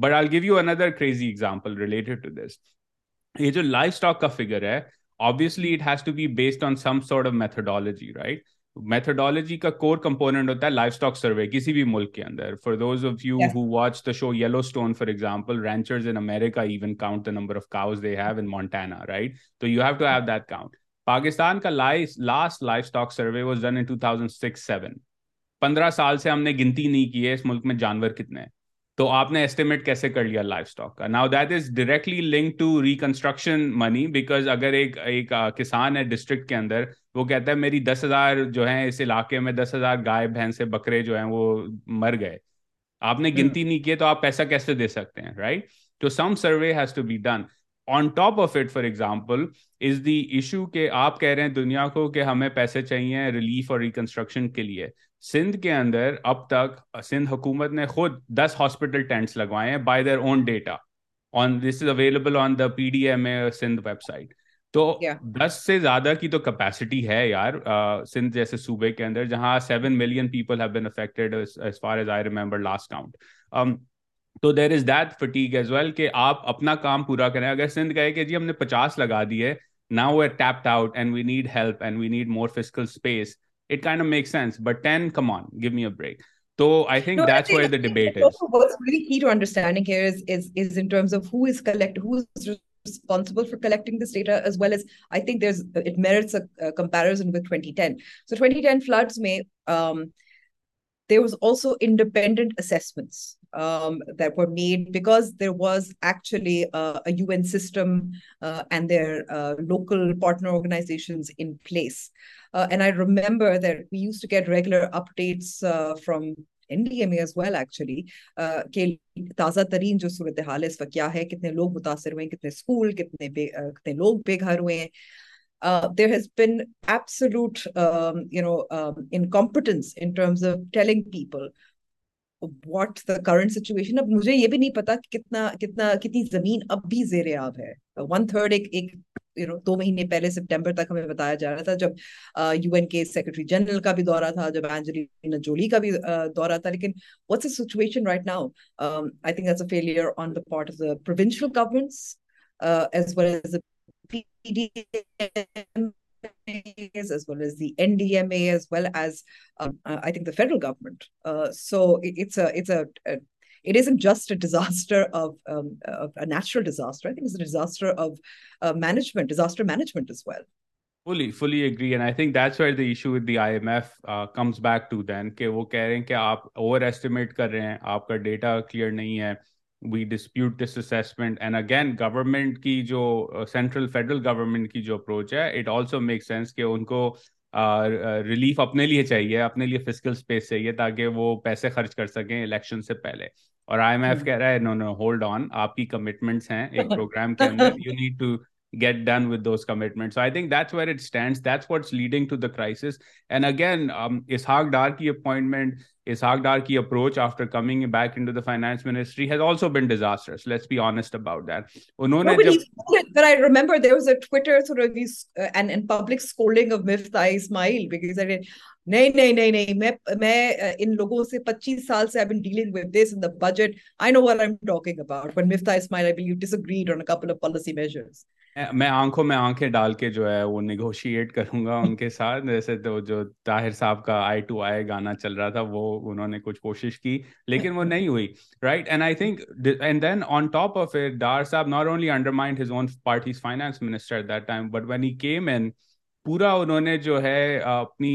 but I give you another crazy example related to this یہ جو لائف اسٹاک کا فگر ہے has to based on some sort of methodology right methodology کا کور کمپوننٹ ہوتا ہے livestock survey کسی بھی ملک کے اندر for those of you who watch the show Yellowstone for example ranchers in America even count number of cows they have in Montana right تو you have have to that count Pakistan کا last livestock survey was done in two thousand six seven پندرہ سال سے ہم نے گنتی نہیں کی ہے اس ملک میں جانور کتنے ہیں تو آپ نے ایسٹیمیٹ کیسے کر لیا لائف اسٹاک کا now that is directly link to reconstruction money because اگر ایک ایک کسان ہے ڈسٹرکٹ کے اندر وہ کہتا ہے میری دس ہزار جو ہے اس علاقے میں دس ہزار گائے بھینسے سے بکرے جو ہیں وہ مر گئے آپ نے گنتی نہیں کیے تو آپ پیسہ کیسے دے سکتے ہیں رائٹ تو some survey has to be done on top of it for example is the issue کہ آپ کہہ رہے ہیں دنیا کو کہ ہمیں پیسے چاہیے ریلیف اور ریکنسٹرکشن کے لیے سندھ کے اندر اب تک سندھ حکومت نے خود دس ہاسپٹل ٹینٹس لگوائے ہیں by their own data on this is available on the P D M A Sindh website تو دس سے زیادہ کی تو کیپیسٹی ہے یار سندھ جیسے صوبے کے اندر جہاں seven million people have affected as far as I remember last count تو there is that fatigue as well کہ آپ اپنا کام پورا کریں اگر سندھ کہے کہ جی ہم نے پچاس لگا دیے نا we are tapped out and we need help and we need more physical space it kind of make sense but then come on give me a break So I think no, that's where the debate is. What's really key to understanding here is, is is in terms of who is collect who's responsible for collecting this data as well as I think there's it merits a, a comparison with 2010. So 2010 floods may um, there was also independent assessments تازہ ترین جو صورت حال ہے اس وقت کیا ہے کتنے لوگ متاثر ہوئے اسکول لوگ بے گھر ہوئے واٹ دا کرنٹ سچویشن اب مجھے یہ بھی نہیں پتا کتنا کتنا کتنی زمین اب بھی زیر آب ہے ون تھرڈ ایک ایک دو مہینے پہلے سپٹمبر تک ہمیں بتایا جا رہا تھا جب یو این کے سیکرٹری جنرل کا بھی دورہ تھا جب اینجلینا جولی کا بھی دورہ تھا لیکن what's a situation right now I think as a failure on the part of the provincial governments as well as MAs, as well as the NDMA, as well as um, uh, I think the federal government. Uh, so it, it's a it's a, a it isn't just a disaster of, um, of a natural disaster. I think it's a disaster of uh, management, disaster management as well. Fully, fully agree. And I think that's where the issue with the IMF uh, comes back to then. Okay, we're carrying overestimate current, data clear. Nahin hai. We dispute this and again government کی جو central federal government کی جو approach ہے it also make sense کہ ان کو relief اپنے لیے چاہیے اپنے لیے فزیکل اسپیس چاہیے تاکہ وہ پیسے خرچ کر سکیں الیکشن سے پہلے اور آئی ایم ایف کہہ رہا ہے نو نو ہولڈ آن آپ کی کمٹمنٹس ہیں ایک پروگرام کے اندر you need to get done with those commitments. So I think that's where it stands. That's what's leading to the crisis. And again, um, Ishaq Darki appointment, Ishaq Darki approach after coming back into the finance ministry has also been disastrous. Let's be honest about that. No, but, jab- it, but I remember there was a Twitter sort of these uh, and, and public scolding of Miftah Ismail because I did نہیں نہیں نہیں نہیں میں ان لوگوں سے پچیس سال سے dealing with this in the budget I know where I am talking about but Miftah Ismail I will disagreed on couple of policy measures میں آنکھوں میں آنکھیں ڈال کے جو ہے وہ نیگوشیٹ کروں گا ان کے ساتھ جیسے تو جو طاہر صاحب کا آئی ٹو آئی گانا چل رہا تھا وہ انہوں نے کچھ کوشش کی لیکن وہ نہیں ہوئی right and I think and then on top of it Dar sahab not only undermined his own party's finance minister that time but when he came in پورا انہوں نے جو ہے اپنی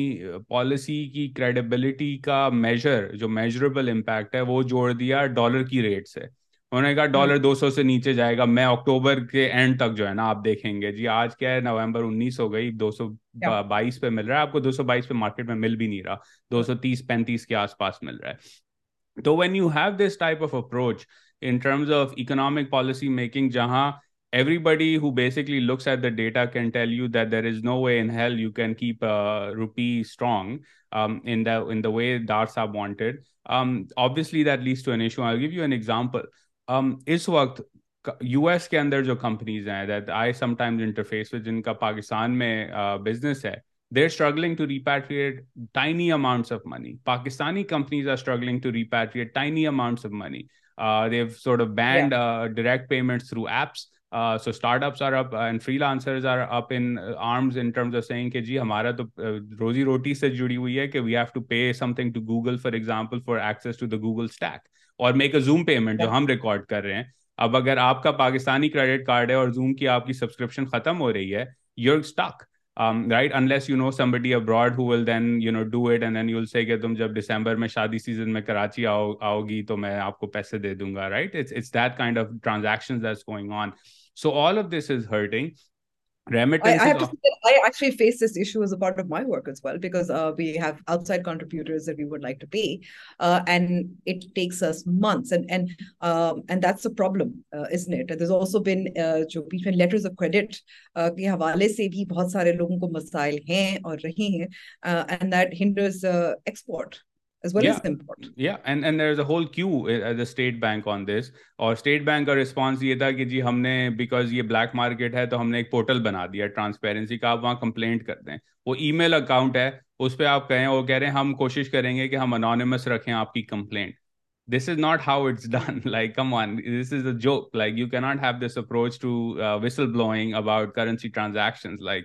پالیسی کی کریڈیبلٹی کا میجر جو میجربل امپیکٹ ہے وہ جوڑ دیا ڈالر کی ریٹ سے انہوں نے کہا ڈالر ہاں۔ دو سو سے نیچے جائے گا میں اکتوبر کے اینڈ تک جو ہے نا آپ دیکھیں گے جی آج کیا ہے نومبر انیس ہو گئی دو سو بائیس پہ مل رہا ہے آپ کو دو سو بائیس پہ مارکیٹ میں مل بھی نہیں رہا دو سو تیس پینتیس کے آس پاس مل رہا ہے تو when you have this type of approach in terms of economic policy making جہاں everybody who basically looks at the data can tell you that there is no way in hell you can keep rupee strong in the way Dar sahab wanted obviously that leads to an issue I give you an example اس وقت U S کے اندر جو companies ہیں جن کا پاکستان میں business ہے Pakistani companies جی ہمارا تو روزی روٹی سے جڑی ہوئی ہے کہ have to pay Google for example for X to the Google اور میک اے زوم پیمنٹ جو ہم ریکارڈ کر رہے ہیں اب اگر آپ کا پاکستانی کریڈٹ کارڈ ہے اور زوم کی آپ کی سبسکرپشن ختم ہو رہی ہے you are stuck right unless you know somebody abroad who will then you know do it and then you will say کہ تم جب ڈسمبر میں شادی سیزن میں کراچی آؤ آؤ گی تو میں آپ کو پیسے دے دوں گا right it's that kind of transaction on so all of this is hurting کے حوالے سے بھی بہت سارے لوگوں کو مسائل ہیں اور رہی ہیں اسٹیٹ بینک آن دس اور اسٹیٹ بینک کا رسپانس یہ تھا کہ جی ہم نے بک یہ بلیک مارکیٹ ہے تو ہم نے ایک پورٹل بنا دیا ٹرانسپیرنسی کا آپ وہاں کمپلینٹ کر دیں وہ ای میل اکاؤنٹ ہے اس پہ آپ کہیں وہ کہہ رہے ہیں ہم کوشش کریں گے کہ ہم انانس رکھیں آپ کی complaint this is not how it's done like come on this is a joke like you can not have this approach to blowing about currency transaction like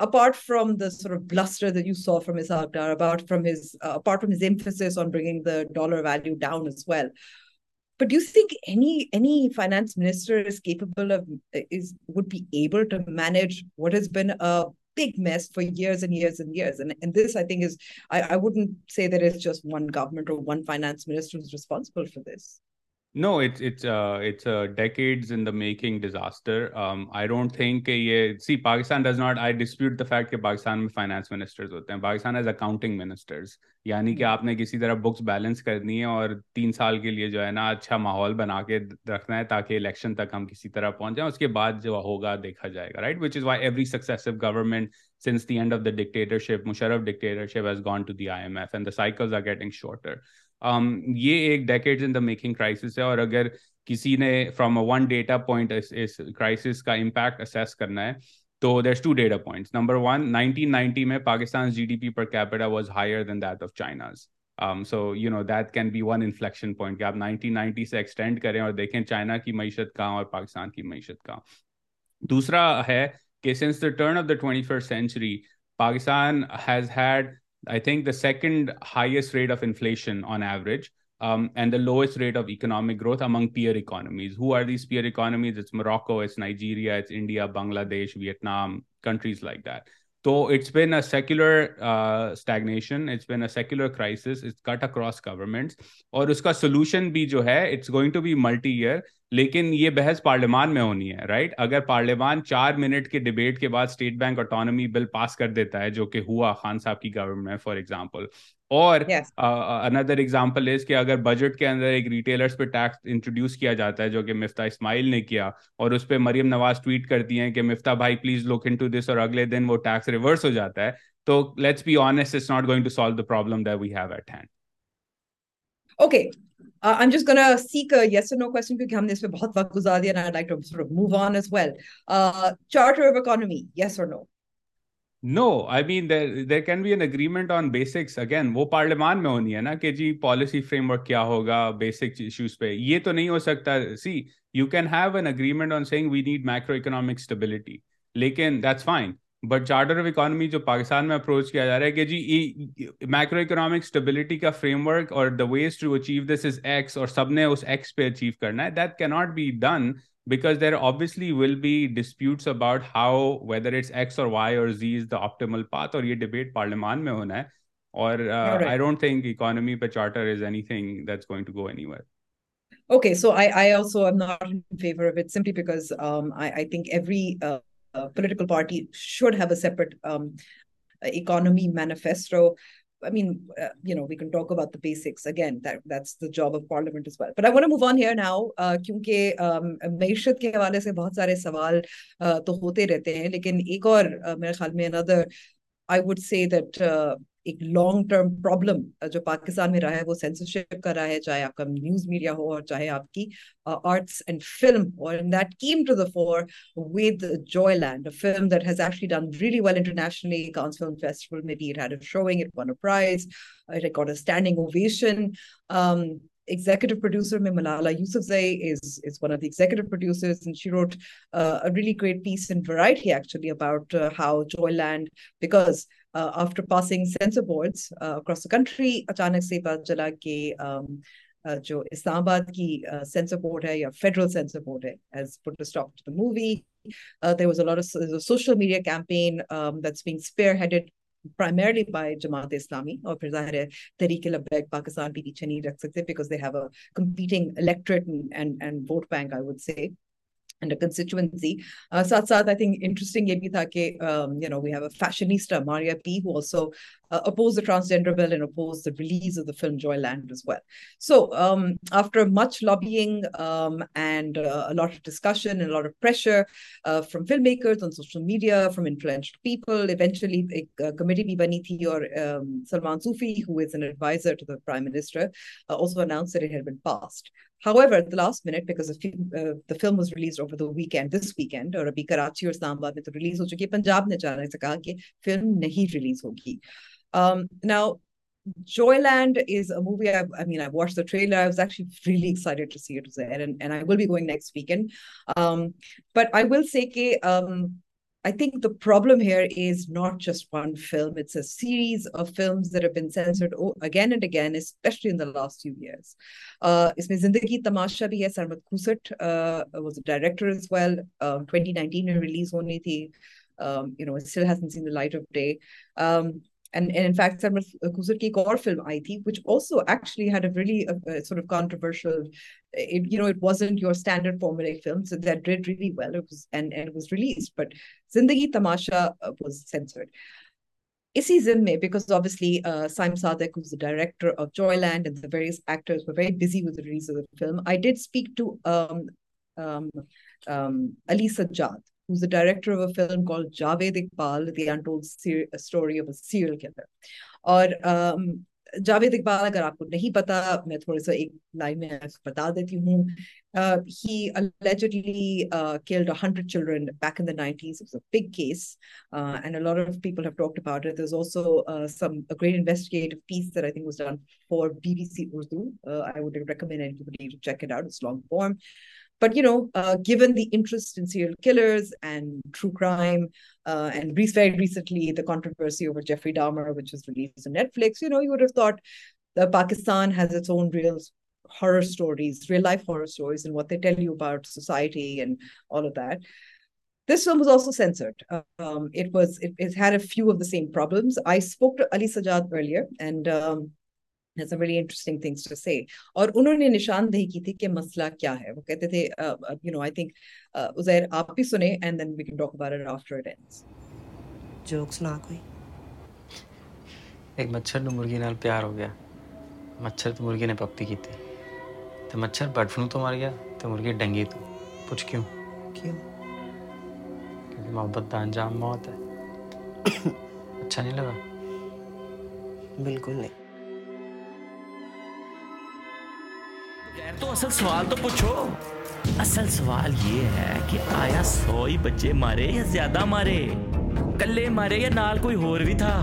apart from dollar value downs responsible for this no it's it's it's decades in the making disaster I don't think کہ یہ سی Pakistan does not I dispute the fact کہ پاکستان میں finance ministers ہوتے ہیں Pakistan as accounting ministers یعنی کہ آپ نے کسی طرح بکس بیلنس کرنی ہے اور تین سال کے لیے جو ہے نا اچھا ماحول بنا کے رکھنا ہے تاکہ الیکشن تک ہم کسی طرح پہنچ جائیں اس کے بعد جو ہوگا دیکھا جائے گا right which is why every successive government since the end of the dictatorship Musharraf dictatorship has gone to the I M F and the cycles are getting shorter um, یہ ایک decade in the making crisis ہے اور اگر کسی نے from one data point اس crisis کا impact assess کرنا ہے تو there two data points number one nineteen ninety میں Pakistan G D P per capita was higher than that of China's so you know that can be one inflection point کہ آپ nineteen ninety سے extend کریں اور دیکھیں China کی معیشت کہاں اور پاکستان کی معیشت کہاں دوسرا ہے کہ since the turn of the twenty first century Pakistan has had I think, the second highest rate of inflation on average, um, and the lowest rate of economic growth among peer economies. Who are these peer economies? It's Morocco, it's Nigeria, it's India, Bangladesh, Vietnam, countries like that. تو it's been been a secular crisis it's cut across governments اور اس کا solution بھی جو ہے it's going to be multi year لیکن یہ بحث پارلیمان میں ہونی ہے رائٹ right? اگر پارلیمان چار منٹ کے ڈبیٹ کے بعد state bank autonomy bill pass کر دیتا ہے جو کہ ہوا خان صاحب کی گورنمنٹ فار ایگزامپل اور اندر اگزامپل از کہ اگر بجٹ کے اندر ایک ریٹیلرس پہ ٹیکس انٹروڈیوس کیا جاتا ہے جو کہ مفتا اسماعیل نے کیا اور اس پہ مریم نواز ٹویٹ کرتی ہیں کہ مفتا بھائی please look into this اور اگلے دن وہ ٹیکس ریورس ہو جاتا ہے تو let's be honest it's not going to solve the problem that we have at hand okay I'm just going to seek a yes or no question because ہم نے اس پہ بہت وقت گزار دیا and I'd like to sort of move on as well. Uh, charter of economy, yes or no? No I mean there can be an agreement on basics again وہ پارلیمان میں ہونی ہے نا کہ جی پالیسی فریم ورک کیا ہوگا بیسک ایشوز پہ یہ تو نہیں ہو سکتا see you can have an agreement on saying we need micro economic stability لیکن that's fine but charter of economy جو پاکستان میں اپروچ کیا جا رہا ہے کہ جی مائکرو اکنامک اسٹیبلٹی کا فریم ورک اور the ways to achieve this is X اور سب نے اس ایکس پہ اچیو کرنا ہے that can not be done because there obviously will be disputes about how whether it's x or y or z is the optimal path or your debate parliament mein hona hai. or uh, right. i don't think economy per charter is anything that's going to go anywhere okay so i i also am not in favor of it simply because um i i think every uh, political party should have a separate um economy manifesto معیشت کے حوالے سے بہت سارے سوال تو ہوتے رہتے ہیں لیکن ایک اور میرے خیال میں ایک لانگ ٹرم پرابلم جو پاکستان میں رہا ہے وہ سینسرشپ کر رہا ہے چاہے چاہے آپ آپ کا نیوز میڈیا ہو اور اور کی آرٹس اینڈ فلم جو اسلام آباد کی اسلامی اور پھر ظاہر طریقے پاکستان بھی پیچھے نہیں رکھ سکتے ساتھ ساتھ یہ بھی تھا کہ اپوز دا ٹرانسجینڈرڈ اور ابھی کراچی اور اسلام آباد میں تو ریلیز ہو چکی ہے پنجاب نے جانے سے کہا کہ فلم نہیں ریلیز ہوگی زندگی تماشا بھی ہے ریلیز ہونی تھی and, and in fact, Samra Kusur ki core film IT, which also actually had a really a, a sort of controversial, it, you know, it wasn't your standard formulaic film, so that did really well. It was and, and it was released, but Zindagi Tamasha was censored. Isi Zimme, because obviously uh, Saim Sadek, who's the director of Joyland, and the various actors were very busy with the release of the film. I did speak to um, um, um, Ali Sajjad, who's the director of a film called Javed Iqbal, the untold Ser- story of a serial killer. And um, Javed Iqbal, if you don't know, I'll give you a line of a line. Uh, he allegedly uh, killed 100 children back in the 90s. It was a big case. Uh, and a lot of people have talked about it. There's also uh, some a great investigative piece that I think was done for BBC Urdu. Uh, I would recommend anybody to check it out. It's long form. Uh, but you know گنٹرسان has a very interesting things اور انہوں نے نشاندہی کی تھی کہ مسئلہ کیا ہے وہ کہتے تھے یو نو آئی تھنک ازیر آپ بھی سنیں and then we can talk about it after it ends jokes نہ کوئی ایک مچھر نے مرغی نال پیار ہو گیا مچھر تو مرغی نے پپتی کی تھی تو مچھر برڈ فلو تو مر گیا تو مرغی ڈنگی تو پوچھ کیوں کیوں کیونکہ محبت دا انجام موت ہے اچھا نہیں لگا بالکل نہیں تو اصل سوال تو پوچھو اصل سوال یہ ہے کہ آیا سو ہی بچے مارے یا زیادہ مارے کلے مارے یا نال کوئی ہور بھی تھا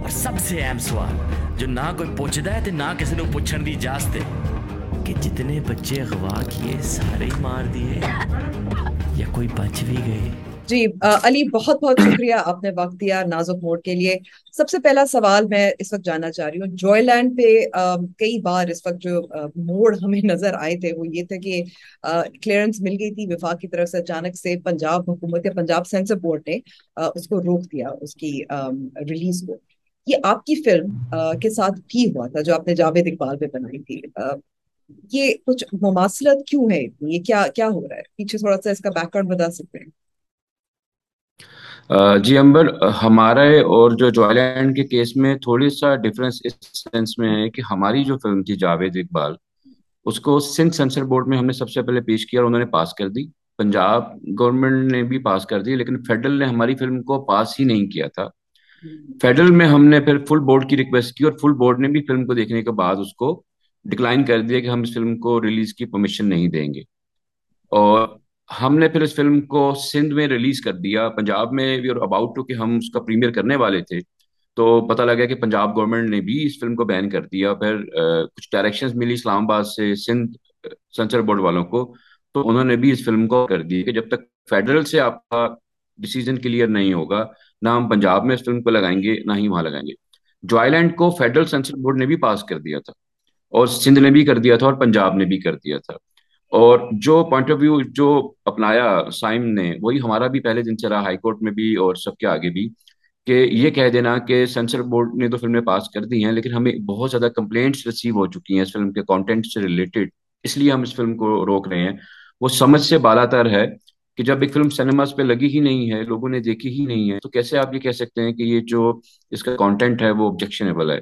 اور سب سے اہم سوال جو نہ کوئی پوچھتا ہے تے نہ کسی نے پوچھن دی اجازت ہے کہ جتنے بچے اغوا کیے سارے ہی مار دیے یا کوئی بچ بھی گئے جی علی بہت بہت شکریہ آپ نے وقت دیا نازک موڈ کے لیے سب سے پہلا سوال میں اس وقت جاننا چاہ رہی ہوں جوائے لینڈ پہ کئی بار اس وقت جو موڑ ہمیں نظر آئے تھے وہ یہ تھے کہ کلیئرنس مل گئی تھی وفاق کی طرف سے اچانک سے پنجاب حکومت یا پنجاب سینسر بورڈ نے اس کو روک دیا اس کی ریلیز کو یہ آپ کی فلم کے ساتھ کی ہوا تھا جو آپ نے جاوید اقبال پہ بنائی تھی یہ کچھ مماثلت کیوں ہے یہ کیا کیا ہو رہا ہے پیچھے تھوڑا سا اس کا بیک گراؤنڈ بتا سکتے ہیں جی امبر ہمارے اور جو اینڈ کے کیس میں تھوڑی سا ڈیفرنس اس سینس میں ہے کہ ہماری جو فلم تھی جاوید اقبال اس کو سندھ سینسر بورڈ میں ہم نے سب سے پہلے پیش کیا اور انہوں نے پاس کر دی پنجاب گورنمنٹ نے بھی پاس کر دی لیکن فیڈرل نے ہماری فلم کو پاس ہی نہیں کیا تھا فیڈرل میں ہم نے پھر فل بورڈ کی ریکویسٹ کی اور فل بورڈ نے بھی فلم کو دیکھنے کے بعد اس کو ڈکلائن کر دیا کہ ہم اس فلم کو ریلیز کی پرمیشن نہیں دیں گے اور ہم نے پھر اس فلم کو سندھ میں ریلیز کر دیا پنجاب میں وی آر اباؤٹ ٹو کہ ہم اس کا پریمیئر کرنے والے تھے تو پتہ لگا کہ پنجاب گورنمنٹ نے بھی اس فلم کو بین کر دیا پھر کچھ ڈائریکشنز ملی اسلام آباد سے سندھ سینسر بورڈ والوں کو تو انہوں نے بھی اس فلم کو کر دی کہ جب تک فیڈرل سے آپ کا ڈسیزن کلیئر نہیں ہوگا نہ ہم پنجاب میں اس فلم کو لگائیں گے نہ ہی وہاں لگائیں گے جوائے لینڈ کو فیڈرل سینسر بورڈ نے بھی پاس کر دیا تھا اور سندھ نے بھی کر دیا تھا اور پنجاب نے بھی کر دیا تھا اور جو پوائنٹ آف ویو جو اپنایا سائم نے وہی ہمارا بھی پہلے دن چلا ہائی کورٹ میں بھی اور سب کے آگے بھی کہ یہ کہہ دینا کہ سینسر بورڈ نے تو فلمیں پاس کر دی ہیں لیکن ہمیں بہت زیادہ کمپلینٹس ریسیو ہو چکی ہیں اس فلم کے کانٹینٹ سے ریلیٹڈ اس لیے ہم اس فلم کو روک رہے ہیں وہ سمجھ سے بالا تر ہے کہ جب ایک فلم سنیماز پہ لگی ہی نہیں ہے لوگوں نے دیکھی ہی نہیں ہے تو کیسے آپ یہ کہہ سکتے ہیں کہ یہ جو اس کا کانٹینٹ ہے وہ آبجیکشنیبل ہے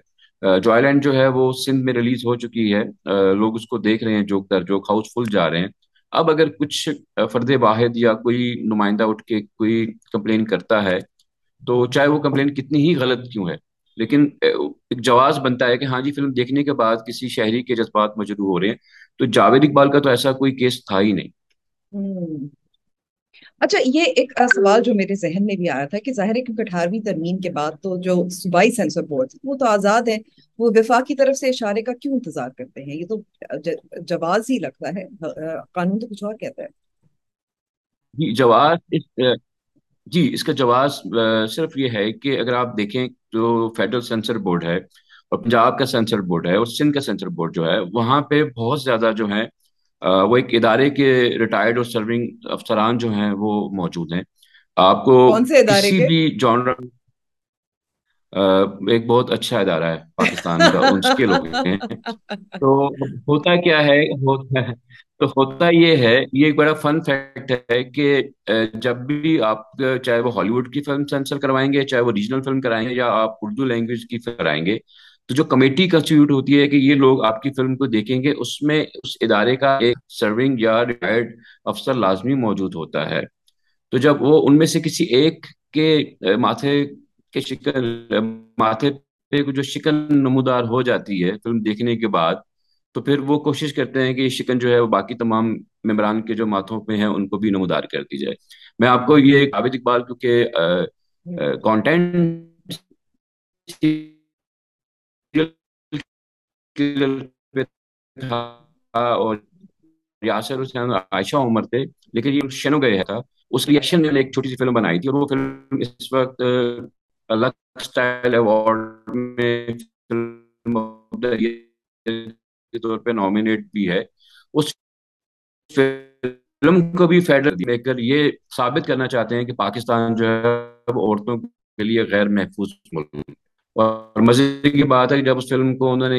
جو ہے وہ سندھ میں ریلیز ہو چکی ہے لوگ اس کو دیکھ رہے ہیں جوک در جوک ہاؤس فل جا رہے ہیں اب اگر کچھ فرد واحد یا کوئی نمائندہ اٹھ کے کوئی کمپلین کرتا ہے تو چاہے وہ کمپلین کتنی ہی غلط کیوں ہے لیکن ایک جواز بنتا ہے کہ ہاں جی فلم دیکھنے کے بعد کسی شہری کے جذبات مجروح ہو رہے ہیں تو جاوید اقبال کا تو ایسا کوئی کیس تھا ہی نہیں اچھا یہ ایک سوال جو میرے ذہن میں بھی آیا تھا کہ ظاہر ہے کیونکہ اٹھارہویں ترمیم کے بعد تو جو صوبائی سینسر بورڈ وہ تو آزاد ہیں وہ وفاق کی طرف سے اشارے کا کیوں انتظار کرتے ہیں یہ تو جواز ہی لگتا ہے قانون تو کچھ اور کہتا ہے جی جواز جی اس کا جواز صرف یہ ہے کہ اگر آپ دیکھیں جو فیڈرل سینسر بورڈ ہے اور پنجاب کا سینسر بورڈ ہے اور سندھ کا سینسر بورڈ جو ہے وہاں پہ بہت زیادہ جو ہے وہ ایک ادارے کے ریٹائرڈ اور سرونگ افسران جو ہیں وہ موجود ہیں آپ کو کسی بھی جانر ایک بہت اچھا ادارہ ہے پاکستان کا ان کے لوگ ہیں تو ہوتا کیا ہے تو ہوتا یہ ہے یہ ایک بڑا فن فیکٹ ہے کہ جب بھی آپ چاہے وہ ہالی ووڈ کی فلم سینسر کروائیں گے چاہے وہ ریجنل فلم کرائیں گے یا آپ اردو لینگویج کی کرائیں گے تو جو کمیٹی کنسٹیٹیوٹ ہوتی ہے کہ یہ لوگ آپ کی فلم کو دیکھیں گے اس میں اس ادارے کا ایک سرونگ یا ریٹائرڈ افسر لازمی موجود ہوتا ہے تو جب وہ ان میں سے کسی ایک کے کے ماتھے ماتھے شکل پہ جو نمودار ہو جاتی ہے فلم دیکھنے کے بعد تو پھر وہ کوشش کرتے ہیں کہ یہ شکن جو ہے وہ باقی تمام ممبران کے جو ماتھوں پہ ہیں ان کو بھی نمودار کر دی جائے میں آپ کو یہ عابد اقبال کیونکہ کانٹینٹ پہ تھا اور یاسر حسین اور عائشہ عمر تھے لیکن یہ شنو گئے تھا اس ریئیکشن نے ایک چھوٹی سی فلم بنائی تھی اور وہ فلم اس وقت لک سٹائل ایوارڈ میں فلم کے طور پہ نومینیٹ بھی ہے اس فلم کو بھی فیڈرل دیکھ کر یہ ثابت کرنا چاہتے ہیں کہ پاکستان جو ہے اب عورتوں کے لیے غیر محفوظ ملک اور مزید کی بات ہے کہ جب اس فلم کو انہوں نے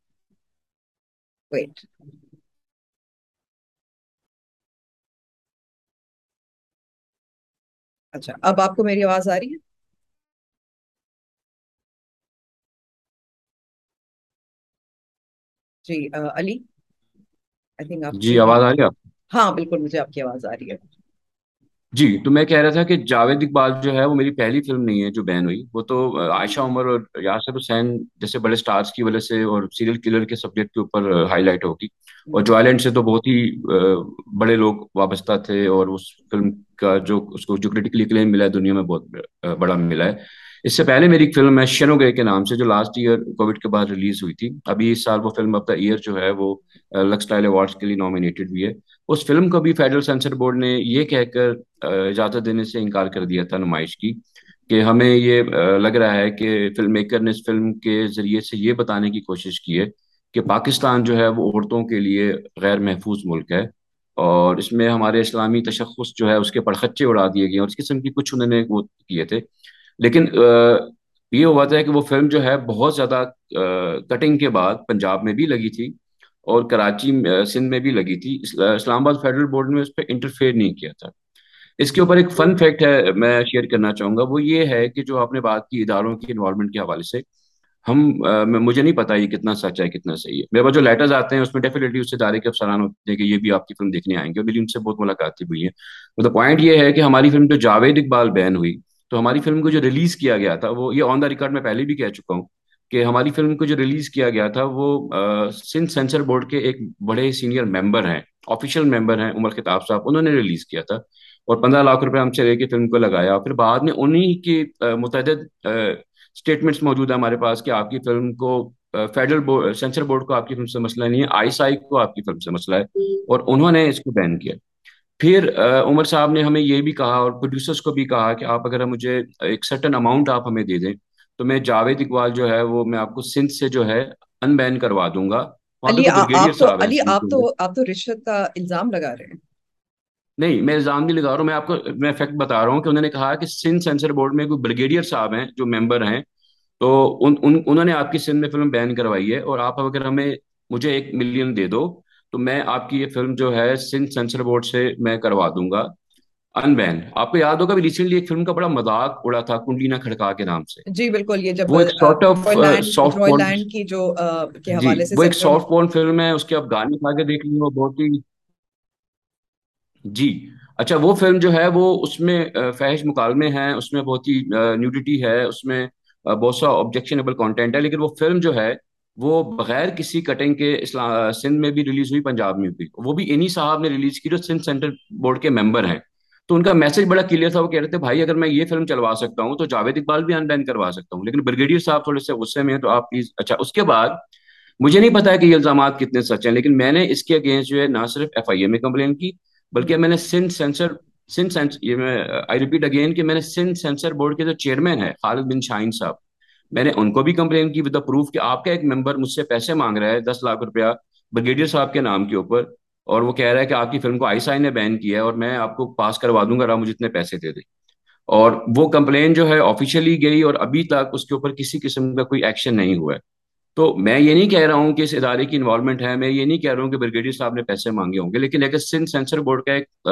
Wait. اچھا اب آپ کو میری آواز آ رہی ہے جی علی آئی تھنک جی آواز آ رہی ہے ہاں بالکل مجھے آپ کی آواز آ رہی ہے جی تو میں کہہ رہا تھا کہ جاوید اقبال جو ہے وہ میری پہلی فلم نہیں ہے جو بین ہوئی وہ تو عائشہ عمر اور یاسر حسین جیسے بڑے سٹارز کی وجہ سے اور سیریل کلر کے سبجیکٹ کے اوپر ہائی لائٹ ہوگی اور جوائلینڈ سے تو بہت ہی بڑے لوگ وابستہ تھے اور اس فلم کا جو اس کو جو کلیم ملا ہے دنیا میں بہت بڑا ملا ہے اس سے پہلے میری ایک فلم ہے شنو گئے کے نام سے جو لاسٹ ایئر کووڈ کے بعد ریلیز ہوئی تھی ابھی اس سال وہ فلم آف دا ایئر جو ہے وہ لکس ٹائل ایوارڈز کے لیے نامینیٹڈ بھی ہے اس فلم کو بھی فیڈرل سینسر بورڈ نے یہ کہہ کر اجازت دینے سے انکار کر دیا تھا نمائش کی کہ ہمیں یہ لگ رہا ہے کہ فلم میکر نے اس فلم کے ذریعے سے یہ بتانے کی کوشش کی ہے کہ پاکستان جو ہے وہ عورتوں کے لیے غیر محفوظ ملک ہے اور اس میں ہمارے اسلامی تشخص جو ہے اس کے پڑخچے اڑا دیے گئے اور اس قسم کی کچھ انہوں نے وہ کیے تھے لیکن یہ ہوا تھا کہ وہ فلم جو ہے بہت زیادہ کٹنگ کے بعد پنجاب میں بھی لگی تھی اور کراچی سندھ میں بھی لگی تھی اسلام آباد فیڈرل بورڈ نے اس پہ انٹرفیئر نہیں کیا تھا اس کے اوپر ایک فن فیکٹ ہے میں شیئر کرنا چاہوں گا وہ یہ ہے کہ جو آپ نے بات کی اداروں کی انوالومنٹ کے حوالے سے ہم مجھے نہیں پتا یہ کتنا سچ ہے کتنا صحیح ہے میرے پاس جو لیٹرز آتے ہیں اس میں ڈیفینیٹلی اس ادارے کے افسران ہوتے ہیں کہ یہ بھی آپ کی فلم دیکھنے آئیں گے اور میری ان سے بہت ملاقات ہوئی ہیں تو پوائنٹ یہ ہے کہ ہماری فلم جو جاوید اقبال بین ہوئی تو ہماری فلم کو جو ریلیز کیا گیا تھا وہ یہ آن دا ریکارڈ میں پہلے بھی کہہ چکا ہوں کہ ہماری فلم کو جو ریلیز کیا گیا تھا وہ سندھ سینسر بورڈ کے ایک بڑے سینئر ممبر ہیں آفیشیل ممبر ہیں عمر خطاب صاحب انہوں نے ریلیز کیا تھا اور پندرہ لاکھ روپے ہم چلے کے فلم کو لگایا اور پھر بعد میں انہی کے متعدد اسٹیٹمنٹس موجود ہیں ہمارے پاس کہ آپ کی فلم کو فیڈرل سینسر بورڈ کو آپ کی فلم سے مسئلہ نہیں ہے آئی سائی کو آپ کی فلم سے مسئلہ ہے اور انہوں نے اس کو بین کیا پھر عمر صاحب نے ہمیں یہ بھی کہا اور پروڈیوسرس کو بھی کہا کہ آپ اگر مجھے ایک سرٹن اماؤنٹ آپ ہمیں دے دیں تو میں جاوید اقبال جو ہے وہ میں آپ کو سندھ سے جو ہے ان بین کروا دوں گا نہیں میں الزام نہیں لگا رہا ہوں میں آپ کو میں فیکٹ بتا رہا ہوں کہ انہوں نے کہا کہ سندھ سینسر بورڈ میں کوئی بریگیڈیئر صاحب ہیں جو ممبر ہیں تو انہوں نے آپ کی سندھ میں فلم بین کروائی ہے اور آپ اگر ہمیں مجھے ایک ملین دے دو تو میں آپ کی یہ فلم جو ہے سندھ سینسر بورڈ سے میں کروا دوں گا ان بین آپ کو یاد ہوگا ریسنٹلی ایک فلم کا بڑا مذاق اڑا تھا کنڈیلا کھڑکا کے نام سے جی بالکل یہ جب وہ ایک آف سافٹ بن فلم ہے اس کے آپ گانے کھا کے دیکھ لیں وہ بہت ہی جی اچھا وہ فلم جو ہے وہ اس میں uh, فحش مکالمے ہیں اس میں بہت ہی نیوڈیٹی uh, ہے اس میں uh, بہت سا آبجیکشنیبل کانٹینٹ ہے لیکن وہ فلم جو ہے وہ بغیر کسی کٹنگ کے سندھ میں بھی ریلیز ہوئی پنجاب میں بھی وہ بھی انہی صاحب نے ریلیز کی جو سندھ سینٹر بورڈ کے ممبر ہیں تو ان کا میسج بڑا کلیئر تھا وہ کہہ رہے تھے بھائی اگر میں یہ فلم چلوا سکتا ہوں تو جاوید اقبال بھی ان بین کروا سکتا ہوں لیکن بریگیڈیئر صاحب تھوڑے سے غصے میں ہیں تو آپ پلیز اچھا اس کے بعد مجھے نہیں پتا کہ یہ الزامات کتنے سچ ہیں لیکن میں نے اس کے اگینسٹ جو ہے نہ صرف ایف آئی اے میں کمپلین کی بلکہ میں نے سندھ سینسر سندھ سندھ یہ میں میں آئی ریپیٹ اگین کہ نے سینسر بورڈ کے جو چیئرمین ہے خالد بن شاہین صاحب میں نے ان کو بھی کمپلین کی ود دا پروف کہ آپ کا ایک ممبر مجھ سے پیسے مانگ رہا ہے دس لاکھ روپیہ بریگیڈیئر صاحب کے نام کے اوپر اور وہ کہہ رہا ہے کہ آپ کی فلم کو آئی آئی نے بین کیا ہے اور میں آپ کو پاس کروا دوں گا راہ مجھے اتنے پیسے دے دیں اور وہ کمپلین جو ہے آفیشلی گئی اور ابھی تک اس کے اوپر کسی قسم کا کوئی ایکشن نہیں ہوا ہے تو میں یہ نہیں کہہ رہا ہوں کہ اس ادارے کی انوالومنٹ ہے میں یہ نہیں کہہ رہا ہوں کہ بریگیڈیئر صاحب نے پیسے مانگے ہوں گے لیکن اگر سندھ سینسر بورڈ کا ایک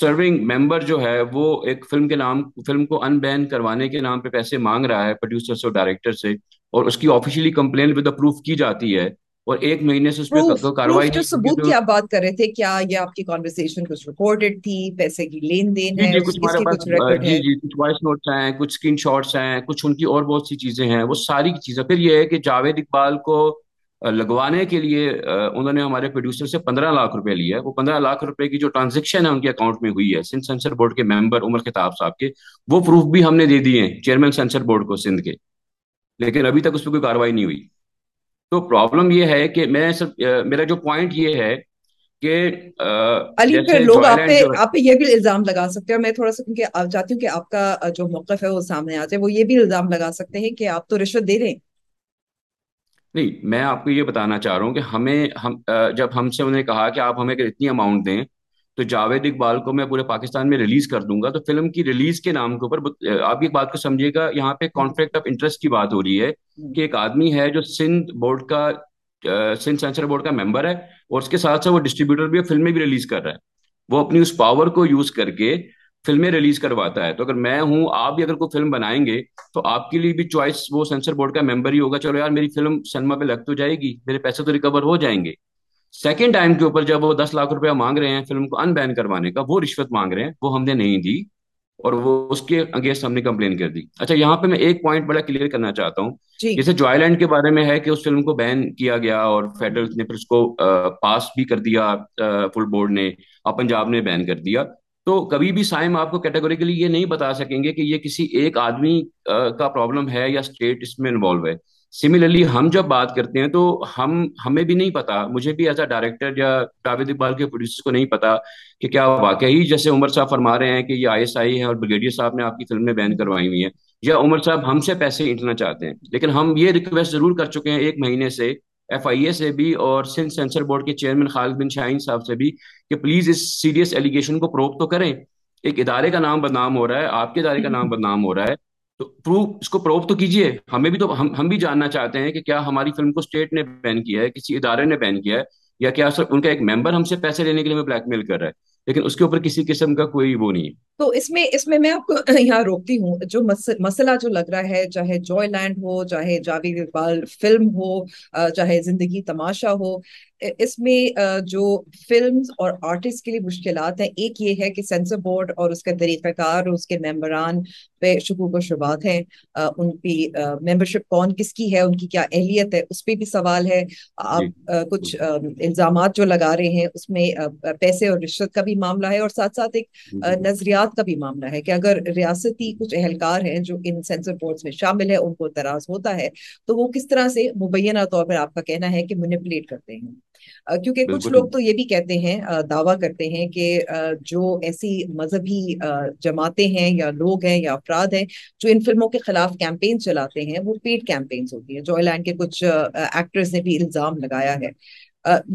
سرونگ ممبر جو ہے وہ ایک فلم کے نام فلم کو ان بین کروانے کے نام پہ پیسے مانگ رہا ہے پروڈیوسر سے اور ڈائریکٹر سے اور اس کی officially complain with the proof کی جاتی ہے اور ایک مہینے سے اس پہ قبضہ کاروائی جو ثبوت کی آپ بات کر رہے تھے کیا یہ آپ کی کانورسیشن کچھ ریکارڈڈ تھی پیسے کی لین دین ہے کچھ ہمارے پاس جی جی کچھ وائس نوٹس جی، جی، ہیں کچھ اسکرین شاٹس ہیں کچھ ان کی اور بہت سی چیزیں ہیں وہ ساری چیزیں پھر یہ ہے کہ جاوید اقبال کو لگوانے کے لیے انہوں نے ہمارے پروڈیوسر سے پندرہ لاکھ روپے لیا وہ پندرہ لاکھ روپے کی جو ٹرانزیکشن ہے ان کے اکاؤنٹ میں ہوئی ہے سندھ سینسر بورڈ کے ممبر عمر خطاب صاحب کے وہ پروف بھی ہم نے دے دیے ہیں چیئرمین سینسر بورڈ کو سندھ کے لیکن ابھی تک اس پہ کوئی کاروائی نہیں ہوئی تو پرابلم یہ ہے کہ میں کہ یہ بھی الزام لگا سکتے آپ کا جو موقف ہے وہ سامنے آ جائے وہ یہ بھی الزام لگا سکتے ہیں کہ آپ تو رشوت دے ہیں نہیں میں آپ کو یہ بتانا چاہ رہا ہوں کہ ہمیں جب ہم سے آپ ہمیں اتنی اماؤنٹ دیں تو جاوید اقبال کو میں پورے پاکستان میں ریلیز کر دوں گا تو فلم کی ریلیز کے نام کے اوپر آپ ایک بات کو سمجھیے گا یہاں پہ کانفلکٹ آف انٹرسٹ کی بات ہو رہی ہے کہ ایک آدمی ہے جو سندھ بورڈ کا سندھ سینسر بورڈ کا ممبر ہے اور اس کے ساتھ ساتھ وہ ڈسٹریبیوٹر بھی فلمیں بھی ریلیز کر رہا ہے وہ اپنی اس پاور کو یوز کر کے فلمیں ریلیز کرواتا ہے تو اگر میں ہوں آپ بھی اگر کوئی فلم بنائیں گے تو آپ کے لیے بھی چوائس وہ سینسر بورڈ کا ممبر ہی ہوگا چلو یار میری فلم سنیما پہ لگ تو جائے گی میرے پیسے تو ریکور ہو جائیں گے سیکنڈ ٹائم کے اوپر جب وہ دس لاکھ روپیہ مانگ رہے ہیں فلم کو ان بین کروانے کا وہ رشوت مانگ رہے ہیں وہ ہم نے نہیں دی اور وہ اس کے اگینسٹ ہم نے کمپلین کر دی اچھا یہاں پہ میں ایک پوائنٹ بڑا کلیئر کرنا چاہتا ہوں جی۔ جیسے لینڈ کے بارے میں ہے کہ اس فلم کو بین کیا گیا اور فیڈرل نے پھر اس کو پاس بھی کر دیا فل بورڈ نے اور پنجاب نے بین کر دیا تو کبھی بھی سائم آپ کو کیٹیگوریکلی یہ نہیں بتا سکیں گے کہ یہ کسی ایک آدمی کا پرابلم ہے یا اسٹیٹ اس میں انوالو ہے سملرلی ہم جب بات کرتے ہیں تو ہم ہمیں بھی نہیں پتا مجھے بھی ایز اے ڈائریکٹر یا جاوید اقبال کے پروڈیوسر کو نہیں پتا کہ کیا واقعی جیسے عمر صاحب فرما رہے ہیں کہ یہ آئی ایس آئی ہے اور بریگیڈیئر صاحب نے آپ کی فلمیں بین کروائی ہوئی ہیں یا عمر صاحب ہم سے پیسے اینٹنا چاہتے ہیں لیکن ہم یہ ریکویسٹ ضرور کر چکے ہیں ایک مہینے سے ایف آئی اے سے بھی اور سندھ سینسر بورڈ کے چیئرمین خالد بن شاہین صاحب سے بھی کہ پلیز اس سیریس ایلیگیشن کو پروک تو کریں ایک ادارے کا نام بدنام ہو رہا ہے آپ کے ادارے کا نام بدنام ہو رہا ہے تو پروف اس کو پروف تو کیجئے ہمیں بھی تو ہم, ہم بھی جاننا چاہتے ہیں کہ کیا ہماری فلم کو سٹیٹ نے بین کیا ہے کسی ادارے نے بین کیا ہے یا کیا سر ان کا ایک ممبر ہم سے پیسے لینے کے لیے بلیک میل کر رہا ہے لیکن اس کے اوپر کسی قسم کا کوئی وہ نہیں ہے تو اس میں اس میں میں آپ کو یہاں روکتی ہوں جو مسئلہ جو لگ رہا ہے چاہے جوائے لینڈ ہو چاہے جاوید اقبال فلم ہو چاہے زندگی تماشا ہو اس میں جو فلم اور آرٹسٹ کے لیے مشکلات ہیں ایک یہ ہے کہ سینسر بورڈ اور اس کے طریقہ کار اور اس کے ممبران پہ شکوک و شبات ہیں ان کی ممبر شپ کون کس کی ہے ان کی کیا اہلیت ہے اس پہ بھی سوال ہے آپ جی، کچھ الزامات جو لگا رہے ہیں اس میں پیسے اور رشوت کا بھی معاملہ ہے اور ساتھ ساتھ ایک جی، جی۔ نظریات کا بھی معاملہ ہے کہ اگر ریاستی کچھ اہلکار ہیں جو ان سینسر بورڈ میں شامل ہے ان کو تراز ہوتا ہے تو وہ کس طرح سے مبینہ طور پر آپ کا کہنا ہے کہ منیپولیٹ کرتے ہیں کیونکہ کچھ لوگ تو یہ بھی کہتے ہیں دعویٰ کرتے ہیں کہ جو ایسی مذہبی جماعتیں ہیں یا لوگ ہیں یا افراد ہیں جو ان فلموں کے خلاف کیمپین چلاتے ہیں وہ پیڈ کیمپینز ہوتی ہیں جو لینڈ کے کچھ ایکٹرز نے بھی الزام لگایا ہے